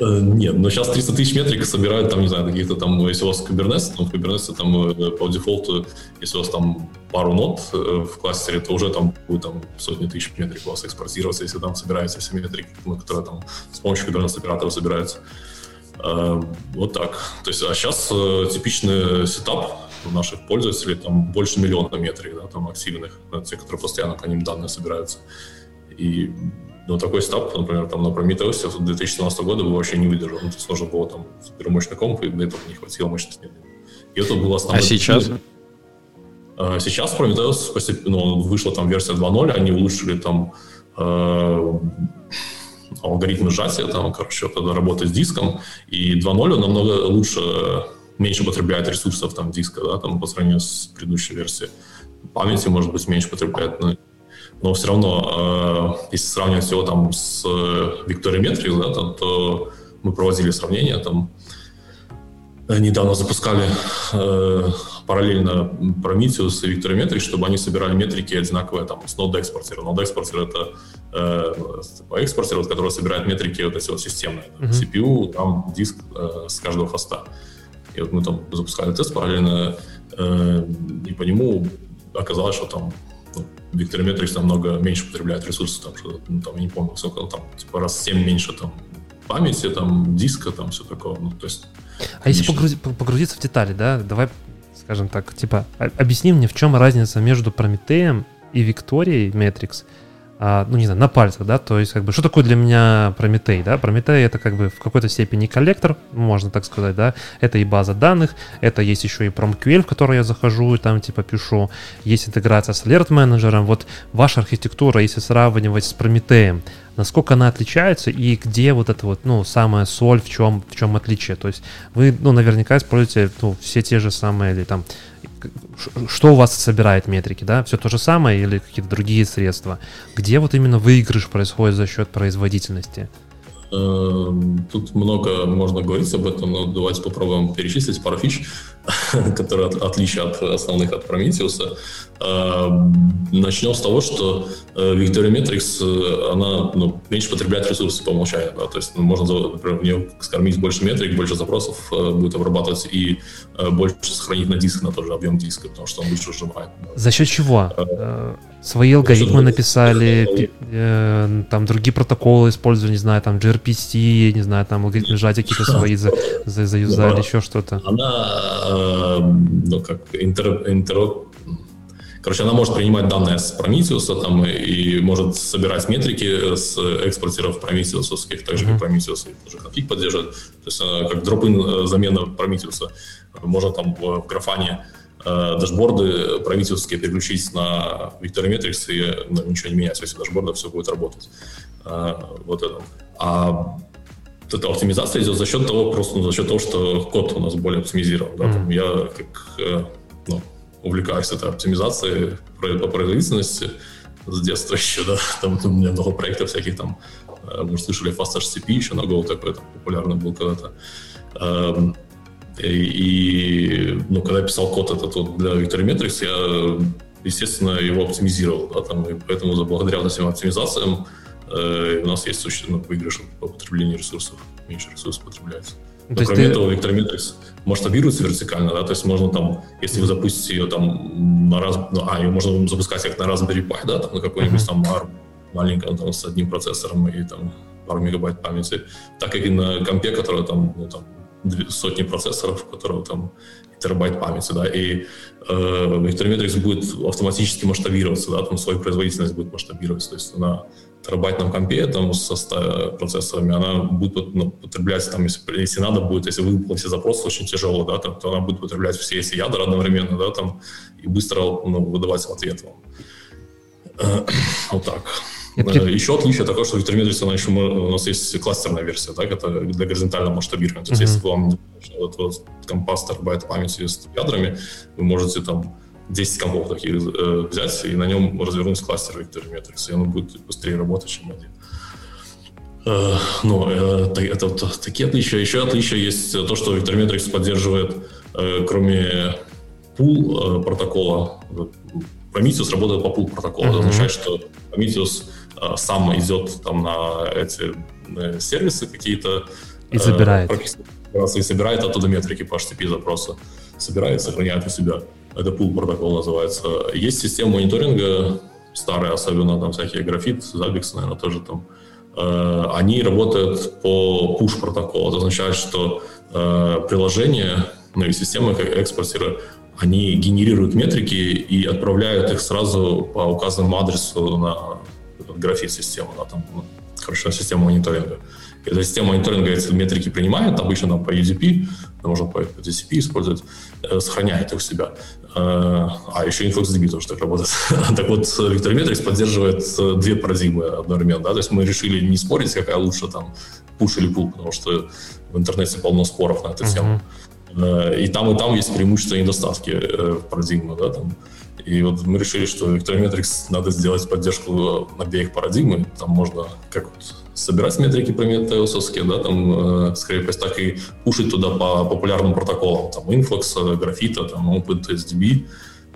Э, нет, но сейчас 300 тысяч метрик собирают, там, не знаю, каких-то там, если у вас Kubernetes, там в Kubernetes там э, по дефолту, если у вас там пару нод э, в кластере, то уже там будет там сотни тысяч метрик у вас экспортироваться, если там собираются все метрики, ну, которые там с помощью Kubernetes оператора собираются. Вот так. То есть, а сейчас типичный сетап у наших пользователей там больше миллиона метрик, да, там активных, те, которые постоянно по ним данные собираются. И но такой стап, например, там на Prometheus 2017 года бы вообще не выдержал. Ну, то есть нужно было там супермощный комп, и для этого не хватило мощности. И это было основное... А сейчас? А сейчас Prometheus постепенно ну, вышла там версия 2.0, они улучшили там э, алгоритм сжатия, там, короче, тогда работа с диском, и 2.0 намного лучше, меньше потребляет ресурсов там диска, да, там по сравнению с предыдущей версией. Памяти, может быть, меньше потребляет, но но все равно, э, если сравнивать его там с Victoria Metrics, да, то, то мы проводили сравнение, там э, недавно запускали э, параллельно Prometheus и Victoria Metrics, чтобы они собирали метрики одинаковые там с Node экспортера. Node экспортер это э, экспортер, вот, который собирает метрики вот эти вот системные. Mm-hmm. CPU, там диск э, с каждого хоста. И вот мы там запускали тест параллельно, э, и по нему оказалось, что там Victorimetrics намного меньше потребляет ресурсов, там, что, ну, там, я не помню, сколько, там, типа, раз в 7 меньше, там, памяти, там, диска, там, все такое, ну, то есть... А если погрузи, погрузиться в детали, да, давай, скажем так, типа, объясни мне, в чем разница между Прометеем и Викторией а, ну, не знаю, на пальцах, да, то есть, как бы, что такое для меня Прометей, да, Прометей это, как бы, в какой-то степени коллектор, можно так сказать, да, это и база данных, это есть еще и PromQL, в который я захожу и там, типа, пишу, есть интеграция с Alert менеджером, вот ваша архитектура, если сравнивать с Прометеем, насколько она отличается и где вот это вот, ну, самая соль, в чем, в чем отличие, то есть вы, ну, наверняка используете, ну, все те же самые, или там, что у вас собирает метрики, да? Все то же самое или какие-то другие средства? Где вот именно выигрыш происходит за счет производительности? Эм, тут много можно говорить об этом, но давайте попробуем перечислить пару фич, (laughs) которые от, отличия от основных от Prometheus. Эм, начнем с того, что э, Victoria Metrics, э, она ну, меньше потребляет ресурсы по умолчанию. Да? То есть ну, можно, например, в нее скормить больше метрик, больше запросов э, будет обрабатывать и больше сохранить на диск, на тот же объем диска, потому что он быстро сжимает. За счет чего? Свои алгоритмы написали, там другие протоколы использовали, не знаю, там gRPC, не знаю, там алгоритмы сжатия какие-то свои за, за, заюзали, еще что-то. Она, ну, как интер, интер, Короче, она может принимать данные с Prometheus там, и может собирать метрики с экспортеров Prometheus, так же, как Prometheus, тоже конфиг поддерживает. То есть э, как дропин э, замена Prometheus. Можно там в графане Э, дашборды правительские переключить на Victorimetrics и ну, ничего не меняется, если дашборда все будет работать. Э, вот это. А вот эта оптимизация идет за счет того, просто ну, за счет того, что код у нас более оптимизирован. Да? Там я как ну, увлекаюсь этой оптимизацией по производительности с детства (laughs) еще, да, там у меня много проектов всяких там, мы слышали FastHTTP еще на Go такой, там, популярный был когда-то. Эм, и, ну, когда я писал код этот вот для Victorimetrics, я, естественно, его оптимизировал. Да, там, и поэтому благодаря вот этим оптимизациям э, у нас есть существенный ну, выигрыш по потреблению ресурсов. Меньше ресурсов потребляется. Но то кроме ты... этого, Victorimetrics масштабируется вертикально, да, то есть можно там, если вы запустите ее там на раз, ну, а, ее можно запускать как на Raspberry Pi, да, там на какой-нибудь uh-huh. там ARM маленьком там с одним процессором и там пару мегабайт памяти, так и на компе, который там, ну, там сотни процессоров, у которого там терабайт памяти, да, и э, Vector будет автоматически масштабироваться, да, там свою производительность будет масштабироваться, то есть на терабайтном компе там со 100 процессорами она будет ну, потреблять, там, если, если надо будет, если выполнить все запросы очень тяжело, да, там, то она будет потреблять все эти ядра одновременно, да, там, и быстро ну, выдавать в ответ вам. Э, (clears throat) вот так. Я... Еще отличие такое, что Vector Metrics, она еще, у нас есть кластерная версия, так, это для горизонтального масштабирования. То есть, если вам вот, вот, компас терабайт памяти с ядрами, вы можете там 10 компов таких э, взять и на нем развернуть кластер Vector Metrics, и оно будет быстрее работать, чем один. Э, ну, э, это вот такие отличия. Еще отличия есть то, что Vector Metrics поддерживает, э, кроме пул э, протокола, Prometheus работает по пул протоколу. Mm-hmm. Это означает, что Prometheus Э, сам идет там на эти на сервисы какие-то. И собирает. Э, и собирает оттуда метрики по HTTP запроса. Собирает, сохраняет у себя. Это пул протокол называется. Есть система мониторинга, старая, особенно там всякие графит, Zabbix, наверное, тоже там. Э, они работают по push протоколу. Это означает, что э, приложение, ну и системы как экспортеры, они генерируют метрики и отправляют их сразу по указанному адресу на графит системы, да, там, короче, система мониторинга. Эта система мониторинга эти метрики принимает, обычно там по UDP, можно по TCP использовать, э, сохраняет их у себя. Э, а еще InfluxDB тоже так работает. (laughs) так вот, Victormetrics поддерживает э, две парадигмы одновременно. Да? То есть мы решили не спорить, какая лучше, там, push или pull, потому что в интернете полно споров на эту тему. Uh-huh. И там, и там есть преимущества и недостатки парадигмы. Да? Там, и вот мы решили, что Vectormetrics надо сделать поддержку обеих парадигмы. Там можно как вот собирать метрики прометеусовские, да, там, э, скорее так и пушить туда по популярным протоколам, там, Influx, Графита, там, OpenTSDB,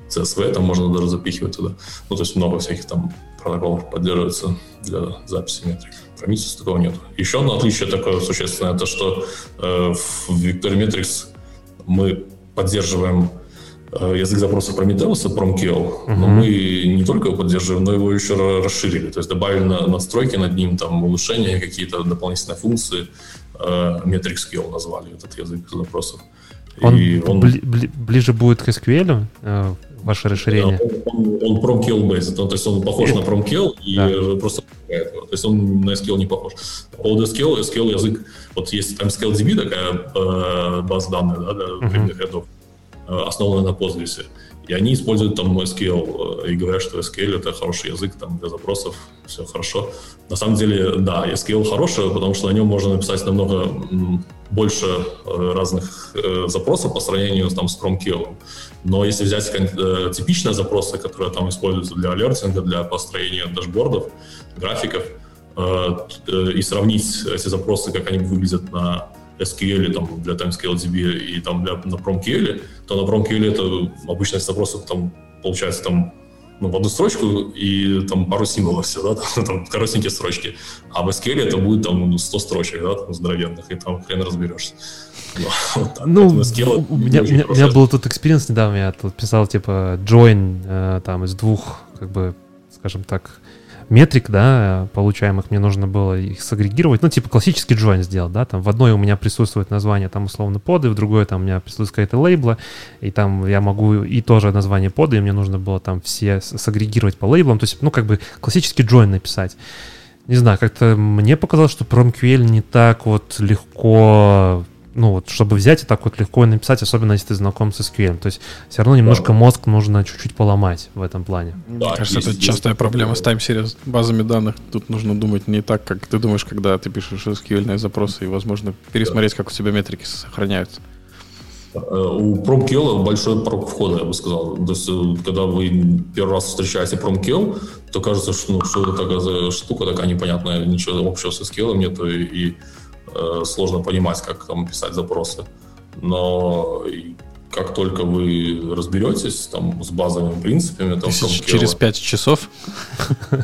CSV, там можно даже запихивать туда. Ну, то есть много всяких там протоколов поддерживается для записи метрик. Prometheus такого нет. Еще одно отличие такое существенное, это что э, в Vectormetrics мы поддерживаем язык запроса Prometheus, PromQL, uh-huh. но мы не только его поддерживаем, но его еще расширили, то есть добавили настройки над ним, там улучшения, какие-то дополнительные функции, uh, Metrics назвали этот язык запросов. Он, и он... Бли, бли, ближе будет к SQL, uh, ваше расширение? Он, он, он PromQL based, то есть он похож на PromQL и да. просто то есть он на SQL не похож. По поводу SQL, SQL язык, вот есть там SQLDB такая э, база данных, да, для uh-huh. рядов, Э, основаны на Postgres. И они используют там SQL э, и говорят, что SQL это хороший язык там, для запросов, все хорошо. На самом деле, да, SQL хороший, потому что на нем можно написать намного больше э, разных запросов по сравнению там, с PromQL. Но если взять типичные запросы, которые там используются для алертинга, для построения дашбордов, графиков, и сравнить эти запросы, как они выглядят на SQL там, для TimescaleDB и там для, на PromQL, то на PromQL это обычно запросы там получается там ну, в одну строчку и там пару символов все, да, (laughs) там, там коротенькие строчки. А в SQL это будет там 100 строчек, да, там, здоровенных, и там хрен разберешься. (laughs) Ну, у, меня, у, меня, у меня был тут experience недавно, я тут писал, типа, join э, там из двух, как бы, скажем так, метрик, да, получаемых, мне нужно было их сагрегировать, ну, типа классический join сделать, да, там в одной у меня присутствует название, там, условно, поды, в другой там у меня присутствует какая-то лейбла, и там я могу и тоже название поды, и мне нужно было там все сагрегировать по лейблам, то есть, ну, как бы классический join написать. Не знаю, как-то мне показалось, что PromQL не так вот легко ну вот, чтобы взять и так вот легко написать, особенно если ты знаком с SQL. То есть все равно немножко да. мозг нужно чуть-чуть поломать в этом плане. Да, Мне кажется, это частая проблема с тайм-сериз базами данных. Тут нужно думать не так, как ты думаешь, когда ты пишешь SQL запросы, и, возможно, пересмотреть, как у тебя метрики сохраняются. Э, у PromQL большой порог входа, я бы сказал. То есть, э, когда вы первый раз встречаете PromQL, то кажется, что, ну, что это такая штука такая непонятная, ничего общего с SQL нету, и, и сложно понимать, как там писать запросы. Но как только вы разберетесь там с базовыми принципами, там, через пять часов?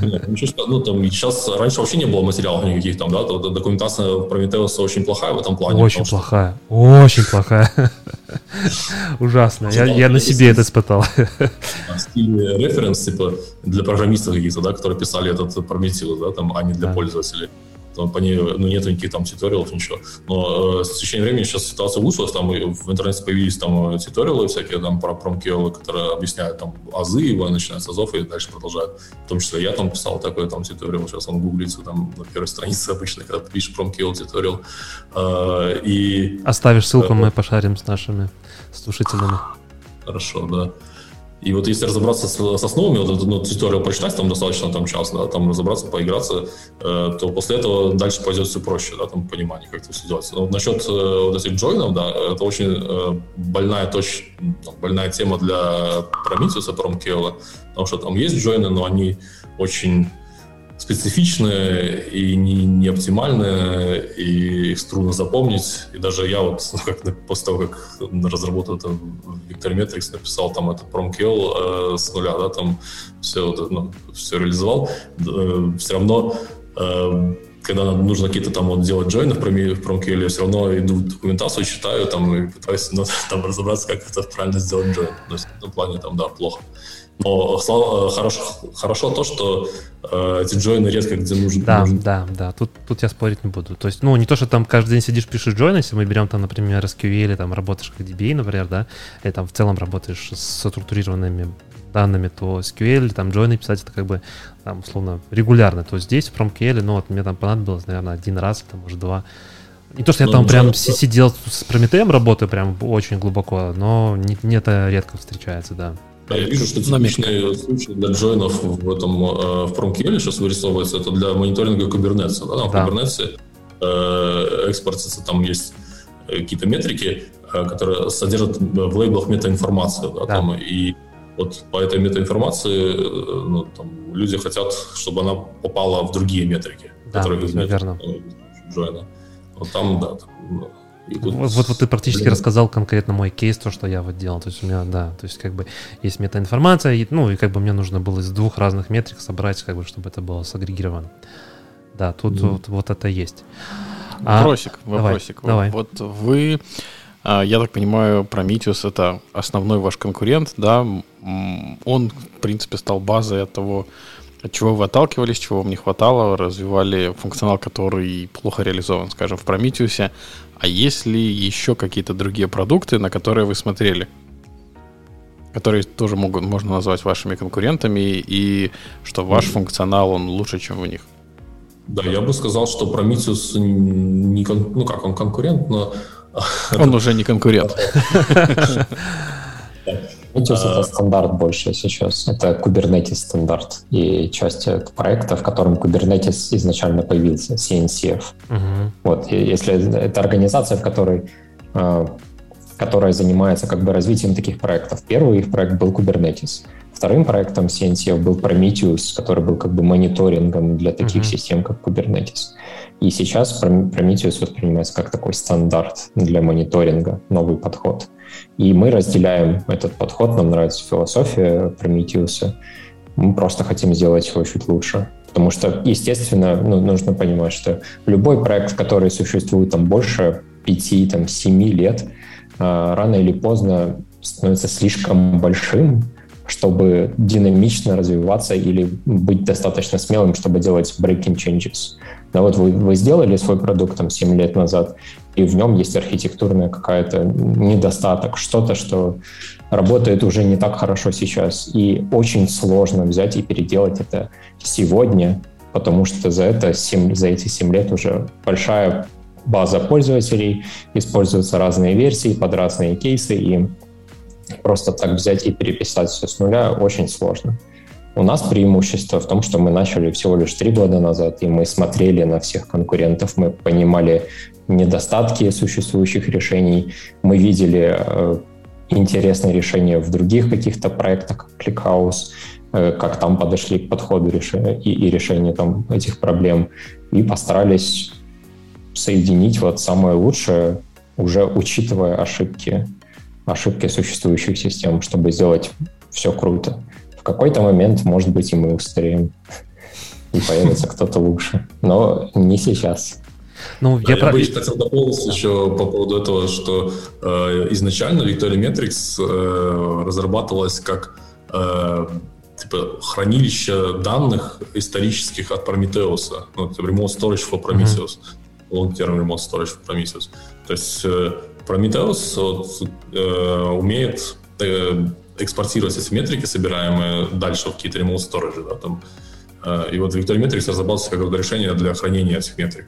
Нет, ничего, ну, там, сейчас, раньше вообще не было материалов никаких там, да, документация про Prometheus очень плохая в этом плане. Очень плохая, что... очень плохая. (laughs) Ужасно, я, я на себе это испытал. (laughs) Стиль референс, типа, для программистов каких-то, да, которые писали этот Prometheus, да, там, а не для пользователей. Там, по ней ну, нет никаких там туториалов, ничего. Но э, с течением времени сейчас ситуация улучшилась, там в интернете появились там туториалы всякие там про промкелы, которые объясняют там азы, его начинают с азов и дальше продолжают. В том числе я там писал такой там туториал, сейчас он гуглится там на первой странице (laughs) обычно, когда ты пишешь промкел туториал. Э, и... Оставишь ссылку, э, мы пошарим с нашими слушателями. Хорошо, да. И вот если разобраться с, с основами, вот этот ну, туториал прочитать, там достаточно там час, да, там разобраться, поиграться, э, то после этого дальше пойдет все проще, да, там понимание, как это все делается. Но вот насчет э, вот этих джойнов, да, это очень э, больная точка, больная тема для Prometheus, Proмкела, потому что там есть джойны, но они очень специфичные и не, не оптимальные, и их трудно запомнить. И даже я вот, ну, (laughs) как, после того, как разработал это Victormetrics, написал там этот PromQL э, с нуля, да, там все, ну, все реализовал, э, все равно э, когда нужно какие-то там вот делать джойны в PromQL, я все равно иду в документацию, читаю там и пытаюсь ну, (laughs) там разобраться, как это правильно сделать джойн. То есть в этом плане там, да, плохо. Но слава, хорошо, хорошо то, что э, эти джойны редко где нужны. Да, нужны. да, да. Тут, тут я спорить не буду. То есть, ну, не то, что там каждый день сидишь, пишешь джойны, если мы берем там, например, SQL, или там работаешь как DBA, например, да, или там в целом работаешь с структурированными данными, то SQL, там джойны писать это как бы там, условно, регулярно. То есть здесь в PromQL, ну, вот мне там понадобилось, наверное, один раз, там, может, два. Не то, что я ну, там прям сидел с Прометеем работаю прям очень глубоко, но не, не это редко встречается, да. Я вижу, что типичный случай для джойнов в этом э, в PromQL сейчас вырисовывается, это для мониторинга Kubernetes. Да? Там да. в Kubernetes э, экспортится, там есть э, какие-то метрики, э, которые содержат в лейблах метаинформацию. Да, да. Там, и вот по этой метаинформации ну, там, люди хотят, чтобы она попала в другие метрики, да, которые верно. джойна. Вот там, да, там, вот, вот, вот ты практически Блин. рассказал конкретно мой кейс, то, что я вот делал. То есть у меня, да, то есть как бы есть метаинформация, и, ну, и как бы мне нужно было из двух разных метрик собрать, как бы, чтобы это было сагрегировано. Да, тут mm. вот, вот это есть. А, вопросик, вопросик. Давай, вот, давай. вот вы, а, я так понимаю, Prometheus это основной ваш конкурент, да? Он, в принципе, стал базой от того, от чего вы отталкивались, чего вам не хватало, развивали функционал, который плохо реализован, скажем, в Prometheus. А есть ли еще какие-то другие продукты, на которые вы смотрели? Которые тоже могут, можно назвать вашими конкурентами, и что ваш функционал, он лучше, чем у них? Да, я бы сказал, что Prometheus не, ну как, он конкурент, но... Он уже не конкурент. (laughs) (laughs) Kubernetes а... это стандарт больше сейчас. Это Kubernetes стандарт и часть проекта, в котором Kubernetes изначально появился, CNCF. Угу. Вот, и если это организация, в которой а, которая занимается как бы развитием таких проектов. Первый их проект был Kubernetes. Вторым проектом CNCF был Prometheus, который был как бы мониторингом для таких mm-hmm. систем, как Kubernetes. И сейчас Prometheus воспринимается как такой стандарт для мониторинга, новый подход. И мы разделяем этот подход, нам нравится философия Прометеуса. Мы просто хотим сделать его чуть лучше. Потому что, естественно, ну, нужно понимать, что любой проект, который существует там больше 5-7 лет, а, рано или поздно становится слишком большим, чтобы динамично развиваться или быть достаточно смелым, чтобы делать breaking changes. Да, вот вы, вы сделали свой продукт там 7 лет назад, и в нем есть архитектурная какая-то недостаток, что-то, что работает уже не так хорошо сейчас. И очень сложно взять и переделать это сегодня, потому что за, это 7, за эти 7 лет уже большая база пользователей, используются разные версии под разные кейсы, и просто так взять и переписать все с нуля очень сложно. У нас преимущество в том, что мы начали всего лишь три года назад, и мы смотрели на всех конкурентов, мы понимали недостатки существующих решений, мы видели э, интересные решения в других каких-то проектах, как ClickHouse, э, как там подошли к подходу решения и, решению там, этих проблем, и постарались соединить вот самое лучшее, уже учитывая ошибки, ошибки существующих систем, чтобы сделать все круто. В какой-то момент, может быть, и мы устареем, и появится кто-то лучше. Но не сейчас. Ну, я, я про... бы хотел дополнить еще по поводу этого, что э, изначально Victoria Metrics э, разрабатывалась как э, типа хранилище данных исторических от Prometheus. Ну, это Remote Storage for Prometheus. Mm-hmm. Long-term Remote Storage for Prometheus. То есть э, Prometheus вот, э, умеет э, экспортировать эти метрики, собираемые дальше в какие-то remote storage. Да, там. Э, и вот Victory Metrics разработался как решение для хранения этих метрик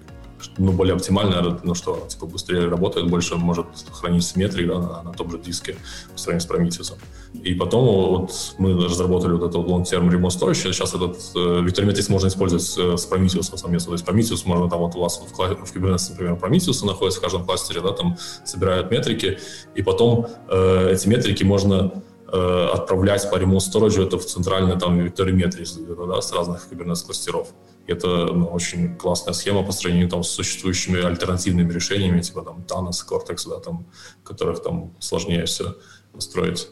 ну, более оптимально, ну что, типа, быстрее работает, больше может хранить метрик да, на, на том же диске по сравнению с Prometheus. И потом вот мы разработали вот этот long-term remote storage, сейчас этот э, Victor Metrics можно использовать с, с Prometheus совместно. То есть Prometheus можно там вот у вас в, в Kubernetes, например, Prometheus находится в каждом кластере, да, там собирают метрики, и потом э, эти метрики можно э, отправлять по remote storage это в центральный там Victory Metrics да, с разных Kubernetes кластеров. Это ну, очень классная схема по сравнению там, с существующими альтернативными решениями, типа там Tanos, Cortex, да, там, которых там сложнее все настроить.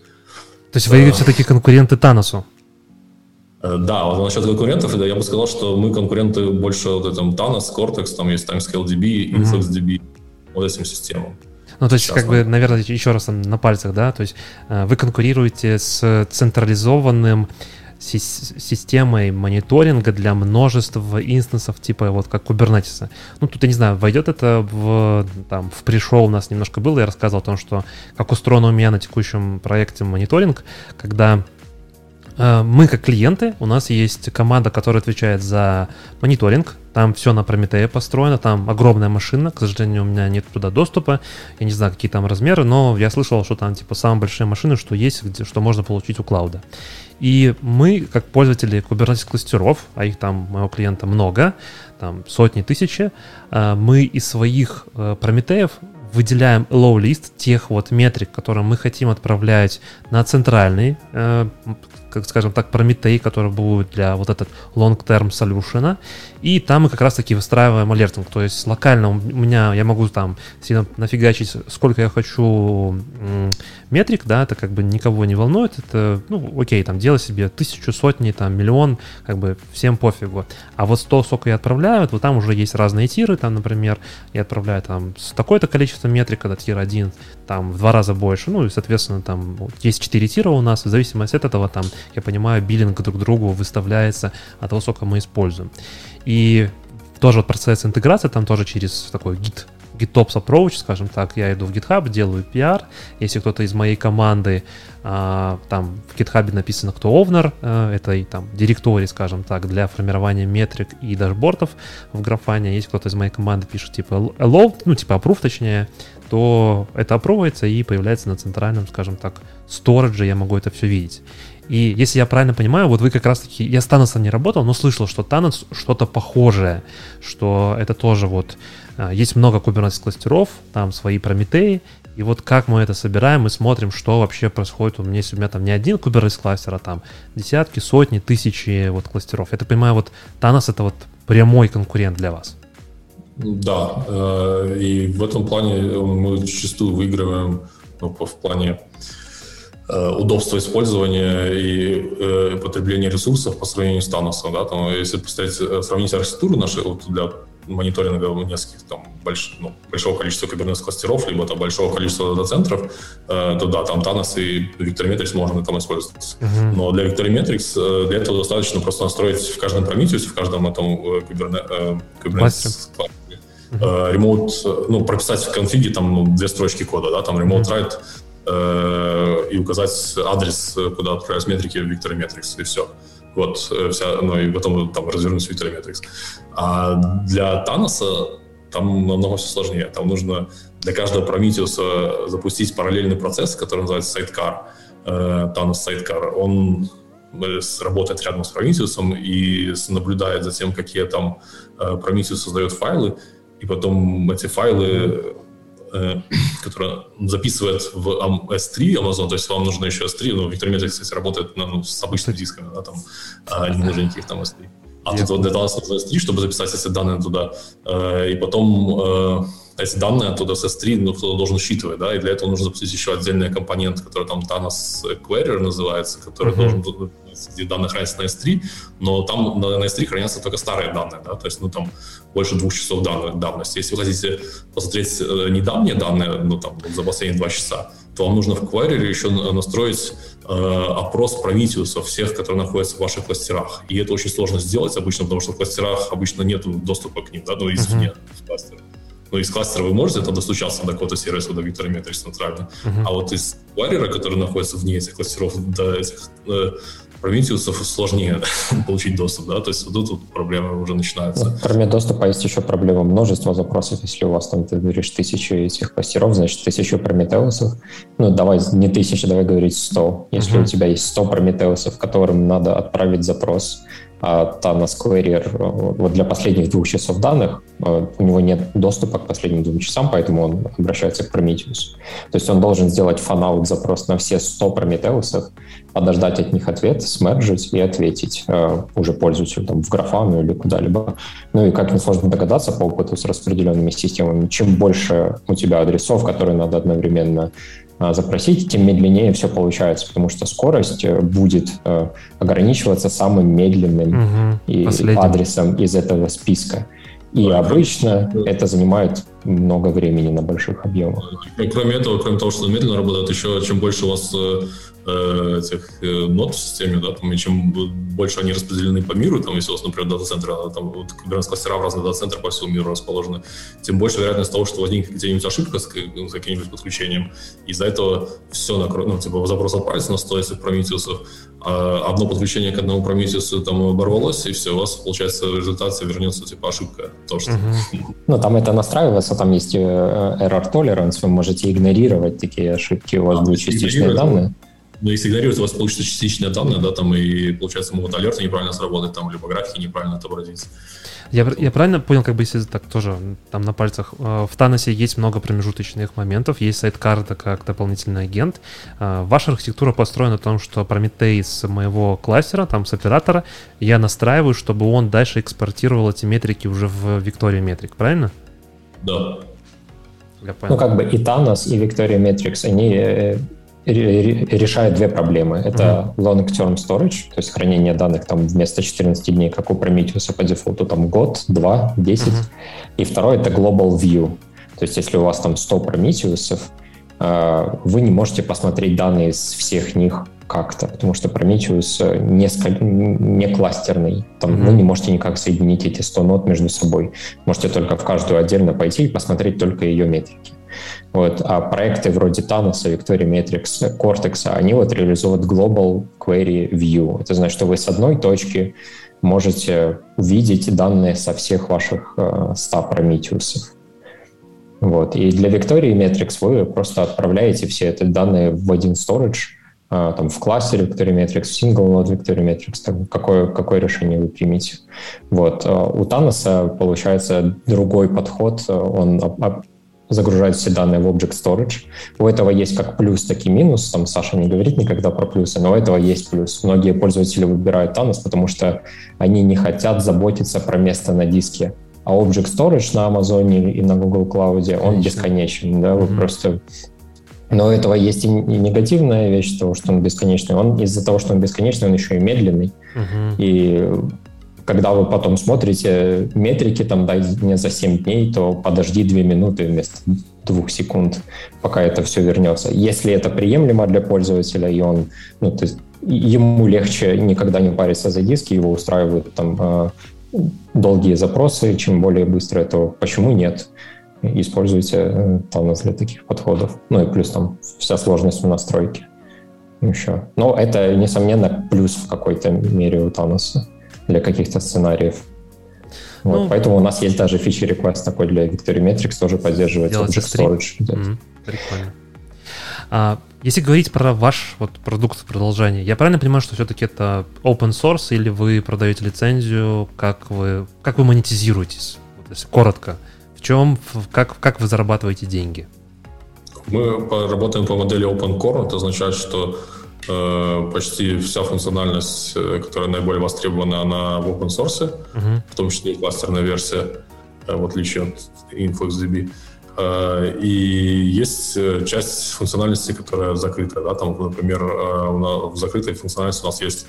То есть вы а, все-таки конкуренты Таносу? Э, да, вот насчет конкурентов, я бы сказал, что мы конкуренты больше вот этом Tanos, Cortex, там есть TimescaleDB, InfluxDB, mm-hmm. вот этим системам. Ну, то есть, Сейчас как бы, наверное, еще раз там на пальцах, да, то есть э, вы конкурируете с централизованным системой мониторинга для множества инстансов, типа вот как Kubernetes. Ну, тут, я не знаю, войдет это в, там, в пришел у нас немножко было, я рассказывал о том, что как устроено у меня на текущем проекте мониторинг, когда мы как клиенты, у нас есть команда, которая отвечает за мониторинг, там все на Прометея построено, там огромная машина, к сожалению, у меня нет туда доступа, я не знаю, какие там размеры, но я слышал, что там типа самые большие машины, что есть, где, что можно получить у клауда. И мы, как пользователи Kubernetes кластеров, а их там моего клиента много, там сотни, тысячи, э, мы из своих э, прометеев выделяем low list тех вот метрик, которые мы хотим отправлять на центральный э, как скажем так, Прометей, который будет для вот этот long-term solution. И там мы как раз-таки выстраиваем алертинг. То есть локально у меня, я могу там сильно нафигачить, сколько я хочу метрик, да, это как бы никого не волнует. Это, ну, окей, там делай себе тысячу, сотни, там, миллион, как бы всем пофигу. А вот то, сколько я отправляю, вот там уже есть разные тиры, там, например, я отправляю там с такое-то количество метрик, когда тир 1, там в два раза больше, ну и, соответственно, там есть 4 тира у нас, в зависимости от этого, там, я понимаю, биллинг друг другу выставляется от того, сколько мы используем. И тоже вот процесс интеграции, там тоже через такой гид GitOps approach, скажем так, я иду в GitHub, делаю PR, если кто-то из моей команды, а, там в GitHub написано, кто owner а, этой там директории, скажем так, для формирования метрик и дашбордов в графане, если кто-то из моей команды пишет типа allow, ну типа approve точнее, то это опровывается и появляется на центральном, скажем так, сторидже, я могу это все видеть. И если я правильно понимаю, вот вы как раз-таки, я с Таносом не работал, но слышал, что Танос что-то похожее, что это тоже вот, а, есть много Kubernetes кластеров, там свои Прометеи, и вот как мы это собираем, мы смотрим, что вообще происходит. У меня, если у меня там не один Kubernetes кластер, а там десятки, сотни, тысячи вот кластеров. Я так понимаю, вот Танос это вот прямой конкурент для вас. Да, э, и в этом плане мы зачастую выигрываем ну, в плане Э, удобство использования и э, потребления ресурсов по сравнению с Таносом. Да? Там, если представить, э, сравнить архитектуру нашей вот для мониторинга нескольких там больш, ну, большого количества Kubernetes кластеров, либо там большого количества дата-центров, э, то да, там Tanos и Victorimetrics можно там использовать. Uh-huh. Но для Victorimetrics э, для этого достаточно просто настроить в каждом Prometheus, в каждом этом э, э, uh-huh. remote, ну, прописать в конфиге там ну, две строчки кода, да, там remote uh-huh. write Э, и указать адрес, куда отправить метрики в Victorimetrics, и все. Вот, э, вся, ну и потом там развернуть Victorimetrics. А для Таноса там намного все сложнее. Там нужно для каждого Prometheus запустить параллельный процесс, который называется Sidecar, э, Sidecar. Он работает рядом с Prometheus и наблюдает за тем, какие там Prometheus создает файлы, и потом эти файлы которая записывает в S3 Amazon, то есть вам нужно еще S3, ну, Victor Metrics, кстати, работает ну, с обычным диском, да, там, а не нужно никаких там S3. А тут вот для нас нужно S3, чтобы записать эти данные туда, э, и потом э, эти данные оттуда с S3 ну, кто-то должен учитывать, да, и для этого нужно запустить еще отдельный компонент, который там Thanos Query называется, который uh-huh. должен где данные хранятся на S3, но там на, на S3 хранятся только старые данные, да, то есть, ну, там больше двух часов данных, давности. Если вы хотите посмотреть э, недавние данные, ну, там, за последние два часа, то вам нужно в Query еще настроить Э, опрос Prometheus всех, которые находятся в ваших кластерах. И это очень сложно сделать обычно, потому что в кластерах обычно нет доступа к ним, да, ну, извне uh-huh. в кластер. Но из кластера вы можете там достучаться до какого-то сервиса, до Victor Metrics центрально. Uh-huh. А вот из варьера, который находится вне этих кластеров, до этих э, Prometheus сложнее (laughs) получить доступ, да, то есть вот тут проблемы уже начинаются. Ну, кроме доступа есть еще проблема множества запросов, если у вас там, ты говоришь, тысячи этих кластеров, значит, тысячу Прометеусов, ну, давай не тысяча, давай говорить сто. Если uh-huh. у тебя есть сто Прометеусов, которым надо отправить запрос, Thanos Query вот для последних двух часов данных э, у него нет доступа к последним двум часам, поэтому он обращается к Prometheus. То есть он должен сделать fan-out запрос на все 100 Прометеусов, подождать от них ответ, смержить и ответить э, уже пользователю там, в графану или куда-либо. Ну и как несложно догадаться по опыту с распределенными системами, чем больше у тебя адресов, которые надо одновременно а, запросить, тем медленнее все получается, потому что скорость э, будет э, ограничиваться самым медленным угу, адресом из этого списка. И обычно это занимает много времени на больших объемах. кроме этого, кроме того, что медленно работает, еще чем больше у вас э, этих э, нот в системе, да, там, и чем больше они распределены по миру, там, если у вас, например, дата-центры, а там, вот, кластера в разные дата-центры по всему миру расположены, тем больше вероятность того, что возникнет где-нибудь ошибка с, с каким-нибудь подключением. Из-за этого все накроет, ну, типа, запрос отправится на 100 этих Prometheus, а одно подключение к одному Prometheus там оборвалось, и все, у вас, получается, в результате вернется, типа, ошибка. То, что... Uh-huh. Ну, там это настраивается, там есть э, error tolerance, вы можете игнорировать такие ошибки, у вас а, будут частичные данные. Но если игнорировать, у вас получится частичные данные, да, там и, получается, могут алерты неправильно сработать, там, либо графики неправильно отобразиться. Я, я правильно понял, как бы если так тоже там на пальцах, э, в Таносе есть много промежуточных моментов, есть сайт-карта как дополнительный агент. Э, ваша архитектура построена на том, что Prometheus с моего кластера, там с оператора, я настраиваю, чтобы он дальше экспортировал эти метрики уже в Victoria Metric, правильно? Да. Ну, как бы и Thanos, и Victoria Metrics, они э, решает две проблемы. Это long-term storage, то есть хранение данных там вместо 14 дней, как у Prometheus по дефолту, там год, два, 10. Mm-hmm. И второе — это global view. То есть если у вас там 100 Prometheus, э, вы не можете посмотреть данные из всех них как-то, потому что Prometheus не, не кластерный. Там mm-hmm. вы не можете никак соединить эти 100 нот между собой. Можете только в каждую отдельно пойти и посмотреть только ее метрики. Вот, а проекты вроде Thanos, Victoria Matrix, Cortex, они вот реализуют Global Query View. Это значит, что вы с одной точки можете увидеть данные со всех ваших 100 э, Prometheus. Вот. И для Victoria Matrix вы просто отправляете все эти данные в один storage, э, там, в кластере Victoria Matrix, в single node Victoria Matrix, так, какое, какое решение вы примете. Вот. Э, у Таноса получается другой подход, он загружать все данные в Object Storage. У этого есть как плюс, так и минус. Там Саша не говорит никогда про плюсы, но у этого есть плюс. Многие пользователи выбирают Thanos, потому что они не хотят заботиться про место на диске. А Object Storage на Amazon и на Google Cloud, он бесконечен. Да? Вы mm-hmm. просто но у этого есть и негативная вещь, того, что он бесконечный. Он из-за того, что он бесконечный, он еще и медленный. Uh-huh. И когда вы потом смотрите метрики, там, дай мне за 7 дней, то подожди 2 минуты вместо 2 секунд, пока это все вернется. Если это приемлемо для пользователя, и он, ну, то есть ему легче никогда не париться за диски, его устраивают там э, долгие запросы, чем более быстрые, то почему нет? Используйте э, Tanos для таких подходов. Ну и плюс там вся сложность в настройке еще. Но это, несомненно, плюс в какой-то мере у Таноса для каких-то сценариев. Вот, ну, поэтому у нас есть даже фичи request такой для Victory Metrics, тоже поддерживает Object Storage. Mm-hmm. Прикольно. А, если говорить про ваш вот продукт продолжение, я правильно понимаю, что все-таки это open source или вы продаете лицензию, как вы, как вы монетизируетесь? Вот, если коротко, в чем, как, как вы зарабатываете деньги? Мы работаем по модели open core, это означает, что почти вся функциональность, э, которая наиболее востребована, она в open source, uh-huh. в том числе и кластерная версия, э, в отличие от InfluxDB. И есть часть функциональности, которая закрыта. Да? Там, например, в закрытой функциональности у нас есть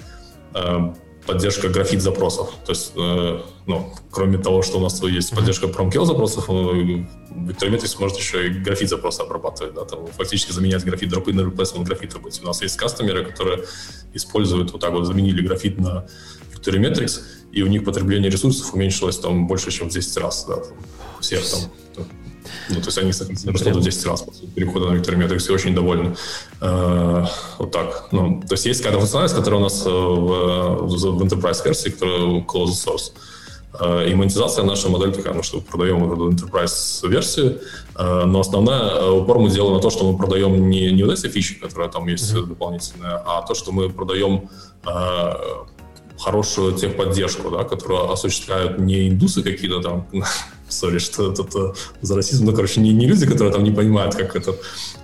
поддержка графит запросов. То есть, э, ну, кроме того, что у нас есть поддержка промкел запросов, Victory может еще и графит запросы обрабатывать, да, там фактически заменять графит дропы на replacement графита быть. У нас есть кастомеры, которые используют вот так вот, заменили графит на Victory и у них потребление ресурсов уменьшилось там больше, чем в 10 раз, да, там, всех там ну, то есть они, соответственно, растут в 10 раз после перехода на Victory все очень довольны. Э, вот так. Ну, то есть есть какая-то функциональность, которая у нас э, в, в Enterprise версии, которая closed source. Э, и монетизация наша модель такая, ну, что продаем эту Enterprise версию, э, но основная упор мы делаем на то, что мы продаем не, не вот эти фичи, которые там есть mm-hmm. дополнительные, а то, что мы продаем хорошую техподдержку, да, которую осуществляют не индусы какие-то там (laughs) сори, что это за расизм, ну, короче, не, не люди, которые там не понимают, как это,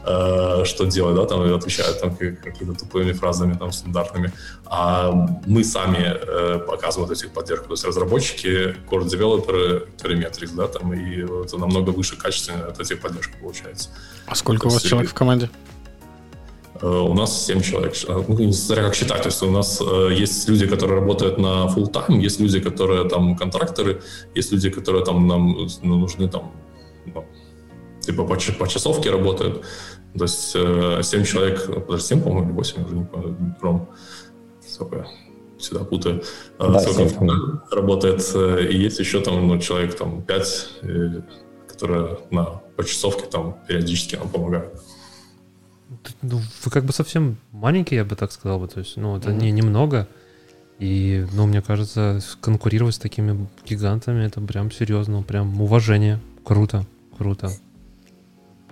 э, что делать, да, там, отвечают там какими-то тупыми фразами там стандартными, а мы сами э, показываем эту поддержку, то есть разработчики, core-девелоперы, Telemetrics, да, там, и это намного выше качественно эта техподдержка получается. А сколько то у вас человек в команде? Э, у нас 7 человек. Э, ну, не смотря как считать. То есть у нас э, есть люди, которые работают на full time, есть люди, которые там контракторы, есть люди, которые там нам ну, нужны там ну, типа по, по часовке работают. То есть 7 человек, даже 7, по-моему, или 8, уже не помню, Ром, сколько всегда путаю, да, сколько работает. И есть еще там ну, человек там 5, которые на почасовке там периодически нам помогают. Ну, вы как бы совсем маленький, я бы так сказал бы. То есть, ну, это mm-hmm. не немного. И, ну, мне кажется, конкурировать с такими гигантами, это прям серьезно, прям уважение. Круто, круто.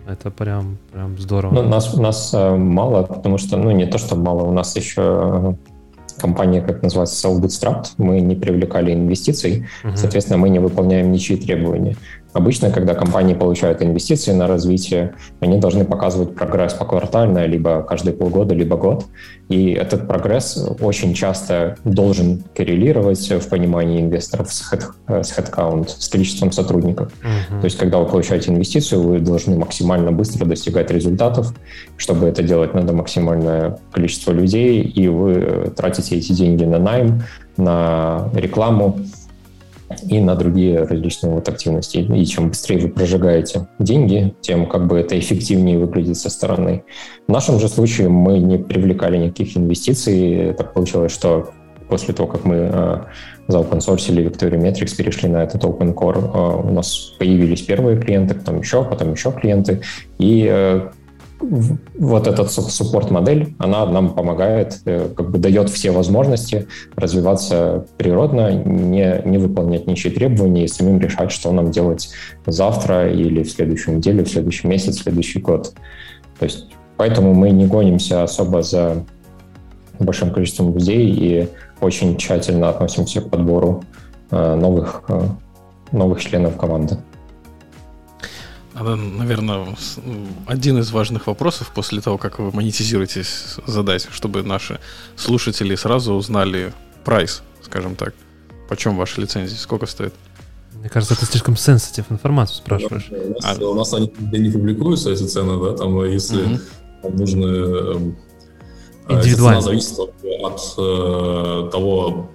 Это прям, прям здорово. Ну, нас, нас э, мало, потому что, ну, не то, что мало, у нас еще компания, как называется, Self-Bootstrapped, мы не привлекали инвестиций, uh-huh. соответственно, мы не выполняем ничьи требования. Обычно, когда компании получают инвестиции на развитие, они должны показывать прогресс поквартально, либо каждые полгода, либо год. И этот прогресс очень часто должен коррелировать в понимании инвесторов с, head, с headcount, с количеством сотрудников. Uh-huh. То есть, когда вы получаете инвестицию, вы должны максимально быстро достигать результатов. Чтобы это делать, надо максимальное количество людей, и вы тратите эти деньги на найм, на рекламу, и на другие различные вот активности. И чем быстрее вы прожигаете деньги, тем как бы это эффективнее выглядит со стороны. В нашем же случае мы не привлекали никаких инвестиций. Так получилось, что после того, как мы э, заопенсорсили Victoria Metrics, перешли на этот Open Core, э, у нас появились первые клиенты, потом еще, потом еще клиенты. И э, вот эта суппорт-модель, она нам помогает, э, как бы дает все возможности развиваться природно, не, не выполнять ничьи требования и самим решать, что нам делать завтра или в следующую неделю, в следующий месяц, в следующий год. То есть поэтому мы не гонимся особо за большим количеством людей и очень тщательно относимся к подбору э, новых, э, новых членов команды. Надо, наверное, один из важных вопросов после того, как вы монетизируетесь, задать, чтобы наши слушатели сразу узнали прайс, скажем так. Почем ваша лицензия? Сколько стоит? Мне кажется, это слишком сенситив информацию спрашиваешь. У нас, а... у нас они не публикуются, эти цены, да, там, если угу. там нужны... Эм, Индивидуально. Цена зависит от, от э, того,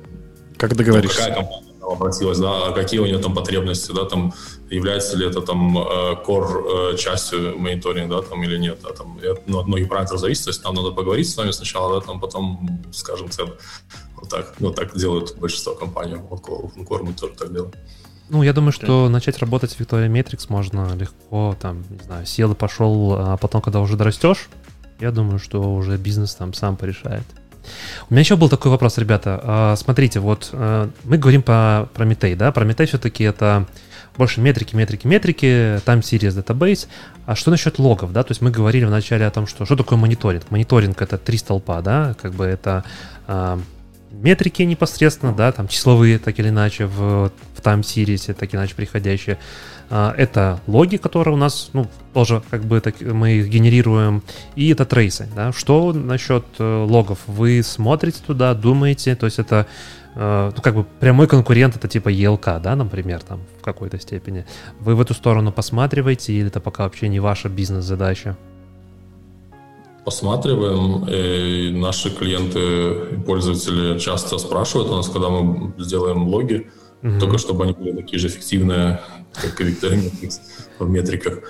как договоришься. Какая компания обратилась, да, а какие у нее там потребности, да, там является ли это там э, core э, частью мониторинга, да, там или нет, да, там ну, от многих параметров зависит, то есть нам надо поговорить с вами сначала, да, там потом скажем цену. Вот так, вот так делают большинство компаний, вот Core мы тоже так делаем. Ну, я думаю, что начать работать в Victoria Matrix можно легко, там, не знаю, сел и пошел, а потом, когда уже дорастешь, я думаю, что уже бизнес там сам порешает. У меня еще был такой вопрос, ребята. А, смотрите, вот э, мы говорим по Прометей, да? Прометей все-таки это больше метрики, метрики, метрики, time series database. А что насчет логов, да? То есть мы говорили вначале о том, что что такое мониторинг. Мониторинг это три столпа, да? Как бы это а, метрики непосредственно, да, там числовые, так или иначе, в, в time series, так или иначе приходящие. А, это логи, которые у нас, ну, тоже как бы так, мы их генерируем, и это трейсы, да. Что насчет э, логов? Вы смотрите туда, думаете, то есть это э, ну, как бы прямой конкурент это типа ELK, да, например, там в какой-то степени. Вы в эту сторону посматриваете, или это пока вообще не ваша бизнес-задача? посматриваем. И наши клиенты и пользователи часто спрашивают у нас, когда мы сделаем логи, mm-hmm. только чтобы они были такие же эффективные, как и Victory в метриках.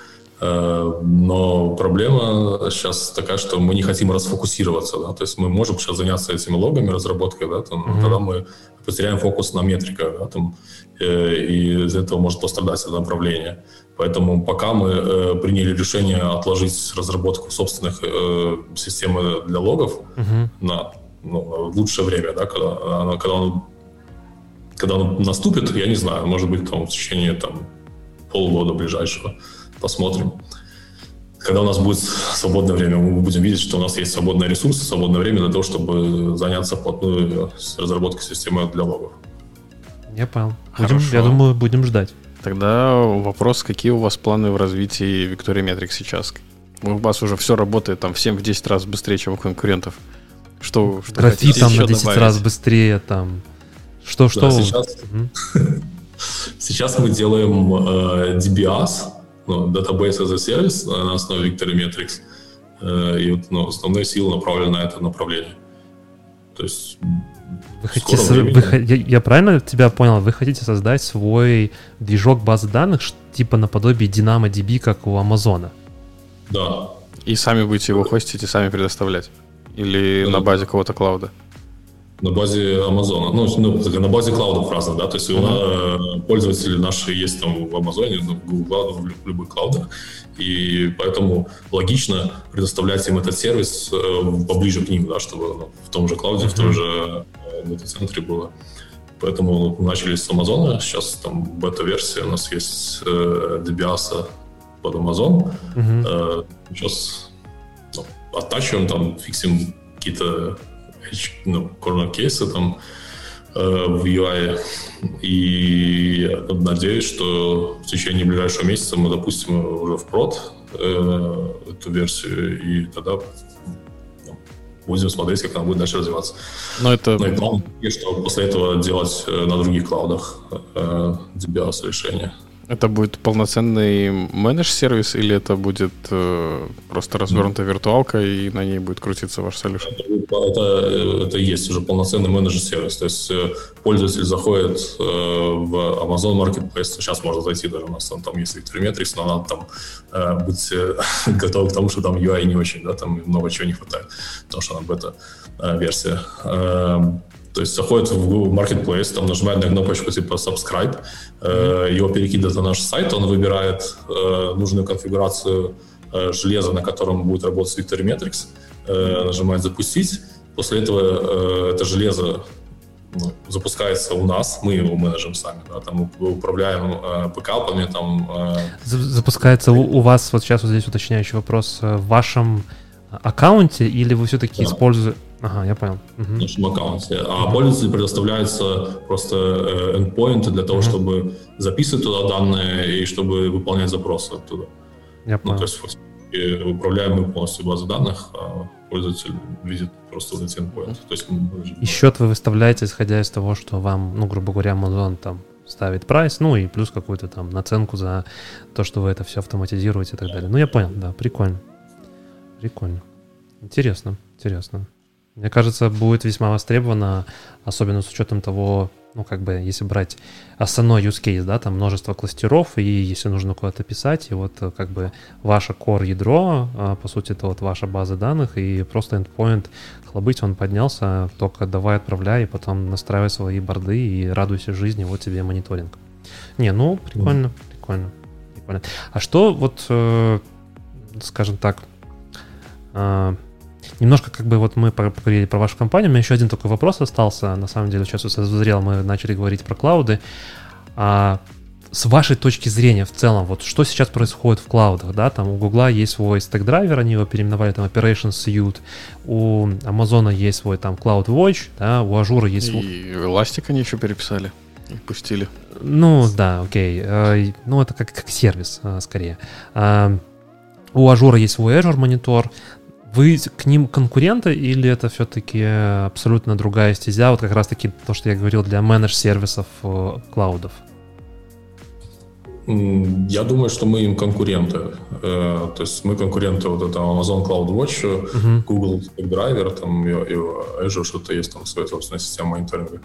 Э, но проблема сейчас такая, что мы не хотим расфокусироваться, да, то есть мы можем сейчас заняться этими логами, разработкой, да, там, mm-hmm. тогда мы потеряем фокус на метриках, да, там, э, и из этого может пострадать это направление. Поэтому пока мы э, приняли решение отложить разработку собственных э, системы для логов mm-hmm. на ну, лучшее время, да, когда, она, когда, он, когда он наступит, я не знаю, может быть, там, в течение там, полгода ближайшего посмотрим. Когда у нас будет свободное время, мы будем видеть, что у нас есть свободные ресурсы, свободное время для того, чтобы заняться вплотную с разработкой системы для логов. Я понял. Будем, я думаю, будем ждать. Тогда вопрос, какие у вас планы в развитии Victoria Metrics сейчас? У вас уже все работает там в 7-10 раз быстрее, чем у конкурентов. Что, что Графит там на 10 добавить? раз быстрее, там. Что, что? Да, сейчас, (laughs) сейчас мы делаем э, DBAS, ну, Database as a Service на основе Victory э, и вот, ну, основные силы направлены на это направление. То есть вы хотите, времени... вы, я, я правильно тебя понял? Вы хотите создать свой движок базы данных, типа наподобие DynamoDB, как у Амазона? Да. И сами будете его хостить и сами предоставлять? Или да. на базе кого-то клауда? На базе Амазона, ну, ну, на базе клаудов разных, да, то есть uh-huh. пользователи наши есть там в Амазоне, в Google в любых клаудах, и поэтому логично предоставлять им этот сервис э, поближе к ним, да, чтобы ну, в том же клауде, uh-huh. в том же э, дата-центре было. Поэтому начали с Амазона, сейчас там бета-версия у нас есть э, DBAS под Amazon. Uh-huh. Э, сейчас ну, оттачиваем, там, фиксим какие-то ну, корнер-кейсы там э, в UI. И надеюсь, что в течение ближайшего месяца мы допустим уже в прод э, эту версию, и тогда ну, будем смотреть, как она будет дальше развиваться. Но это... Ну и план, что после этого делать э, на других клаудах э, DBAS решения. Это будет полноценный менедж-сервис или это будет э, просто развернутая виртуалка и на ней будет крутиться ваш solution? Это, это есть уже полноценный менедж-сервис. То есть э, пользователь заходит э, в Amazon Marketplace, сейчас можно зайти даже, у нас там, там есть Victory но надо там э, быть э, (laughs) готов к тому, что там UI не очень, да, там много чего не хватает, потому что она бета-версия. Э, то есть заходит в Google Marketplace, там нажимает на кнопочку типа subscribe, э, его перекидывает на наш сайт, он выбирает э, нужную конфигурацию э, железа, на котором будет работать Victory Metrics, э, нажимает запустить. После этого э, это железо ну, запускается у нас, мы его менеджем сами, да, там управляем э, бэкапами, там... Э, запускается у, у вас, вот сейчас вот здесь уточняющий вопрос, э, в вашем аккаунте или вы все-таки да. используете... Ага, я понял. Угу. В нашем аккаунте. А пользователю предоставляются просто э, endpoinты для того, угу. чтобы записывать туда данные и чтобы выполнять запросы оттуда. Я понял. Ну, то есть управляем мы полностью базу данных, а пользователь видит просто вот эти endpoints. То есть, и счет вы выставляете, исходя из того, что вам, ну, грубо говоря, Amazon там ставит прайс, ну и плюс какую-то там наценку за то, что вы это все автоматизируете и так далее. Ну, я понял, да, прикольно. Прикольно. Интересно, интересно. Мне кажется, будет весьма востребовано, особенно с учетом того, ну, как бы, если брать основной use case, да, там множество кластеров, и если нужно куда-то писать, и вот как бы ваше core ядро, а, по сути, это вот ваша база данных, и просто endpoint хлобыть, он поднялся, только давай отправляй, и потом настраивай свои борды и радуйся жизни, вот тебе мониторинг. Не, ну, прикольно, прикольно, прикольно. А что вот, э, скажем так, э, Немножко как бы вот мы поговорили про вашу компанию, у меня еще один такой вопрос остался, на самом деле сейчас созрел, мы начали говорить про клауды. А с вашей точки зрения в целом, вот что сейчас происходит в клаудах, да, там у Гугла есть свой Stackdriver, они его переименовали там Operations Suite, у Амазона есть свой там Cloud Watch, да, у Azure есть... И Elastic они еще переписали и пустили. Ну, да, окей. Э, ну, это как, как сервис, э, скорее. А, у Azure есть свой Azure Monitor, вы к ним конкуренты или это все-таки абсолютно другая стезя? Вот как раз-таки то, что я говорил для managed сервисов э, клаудов. Я думаю, что мы им конкуренты. Э, то есть мы конкуренты вот этого Amazon Cloud Watch, uh-huh. Google Driver, там и, и Azure что-то есть, там своя собственная система мониторинга.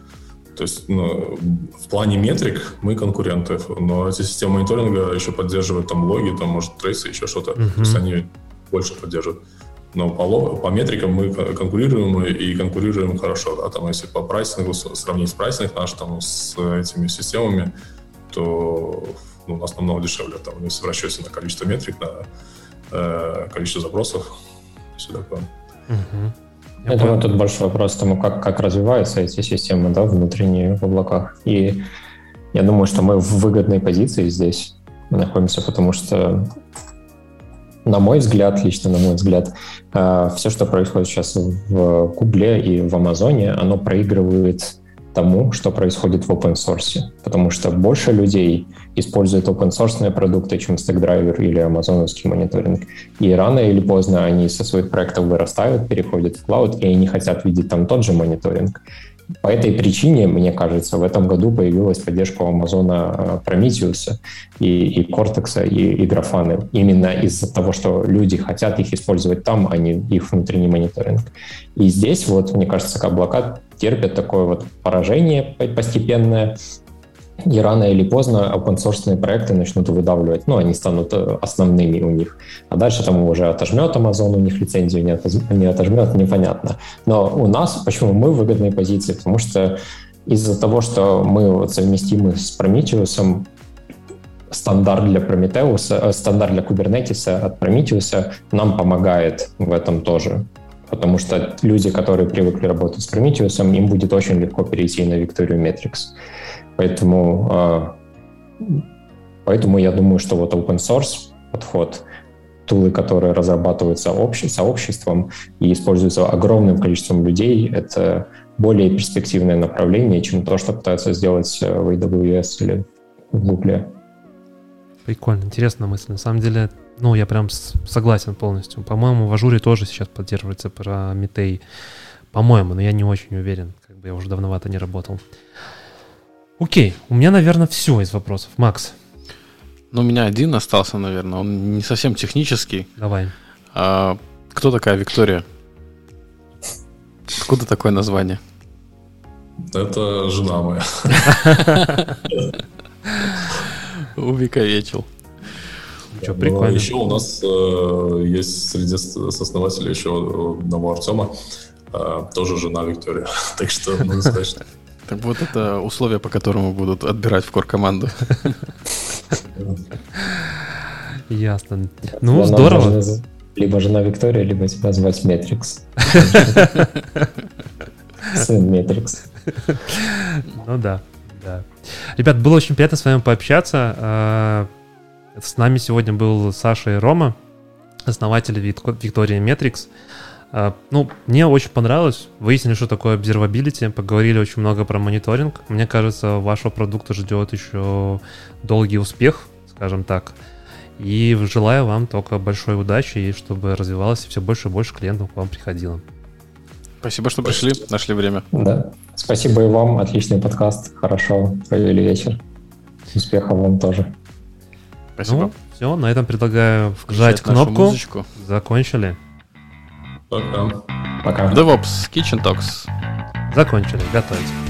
То есть ну, в плане метрик мы конкуренты, но эти системы мониторинга еще поддерживают там логи, там может трейсы, еще что-то. Uh-huh. То есть они больше поддерживают. Но по, по метрикам мы конкурируем и конкурируем хорошо. Да? Там, если по pricing у сравнить с pricing наш там, с этими системами, то ну, у нас намного дешевле. Там, если в расчете на количество метрик, на э, количество запросов, все такое. Угу. Я, Я думаю, тут больше вопрос тому, как, как развиваются эти системы да, внутренние в облаках. И я думаю, что мы в выгодной позиции здесь находимся, потому что, на мой взгляд, лично на мой взгляд, э, все, что происходит сейчас в Гугле и в Амазоне, оно проигрывает тому, что происходит в open source, потому что больше людей используют open source продукты, чем StackDriver или амазоновский мониторинг. И рано или поздно они со своих проектов вырастают, переходят в клауд, и они хотят видеть там тот же мониторинг. По этой причине, мне кажется, в этом году появилась поддержка у Амазона Prometheus и, и Cortex и, и Grafana. Именно из-за того, что люди хотят их использовать там, а не их внутренний мониторинг. И здесь, вот, мне кажется, облака терпят такое вот поражение постепенное, и рано или поздно open source проекты начнут выдавливать, ну, они станут э, основными у них. А дальше там уже отожмет Amazon, у них лицензию не, отоз... не отожмет, непонятно. Но у нас, почему мы в выгодной позиции? Потому что из-за того, что мы совместимы с Prometheus, стандарт для Prometheus, э, стандарт для Kubernetes от Prometheus нам помогает в этом тоже потому что люди, которые привыкли работать с Prometheus, им будет очень легко перейти на Victoria Metrics. Поэтому, а, поэтому я думаю, что вот open source подход, тулы, которые разрабатываются обще, сообществом и используются огромным количеством людей, это более перспективное направление, чем то, что пытаются сделать э, в AWS или в Google. Прикольно, интересная мысль. На самом деле, ну, я прям согласен полностью. По-моему, в ажуре тоже сейчас поддерживается про Метей. По-моему, но я не очень уверен. Как бы я уже давновато не работал. Окей, у меня, наверное, все из вопросов. Макс. Ну, у меня один остался, наверное. Он не совсем технический. Давай. А, кто такая Виктория? Откуда такое название? Это жена моя. Увековечил. Что, прикольно. Еще у нас э, есть среди основателей еще одного Артема, э, тоже жена Виктория. (laughs) так что сказать, что... Так вот это условие, по которому будут отбирать в кор-команду. Ясно. Ну, здорово. Либо жена Виктория, либо тебя звать Метрикс. (laughs) Сын Метрикс. Ну да, да. Ребят, было очень приятно с вами пообщаться. А, с нами сегодня был Саша и Рома, основатели Виктории Метрикс. А, ну, мне очень понравилось. Выяснили, что такое observability, поговорили очень много про мониторинг. Мне кажется, вашего продукта ждет еще долгий успех, скажем так. И желаю вам только большой удачи, и чтобы развивалось все больше и больше клиентов к вам приходило. Спасибо, что пришли, нашли время. Да. Спасибо и вам. Отличный подкаст. Хорошо провели вечер. Успехов вам тоже. Спасибо. Ну, все, на этом предлагаю вжать кнопку. Закончили. Пока. Пока. DevOps, Kitchen Talks. Закончили, готовить.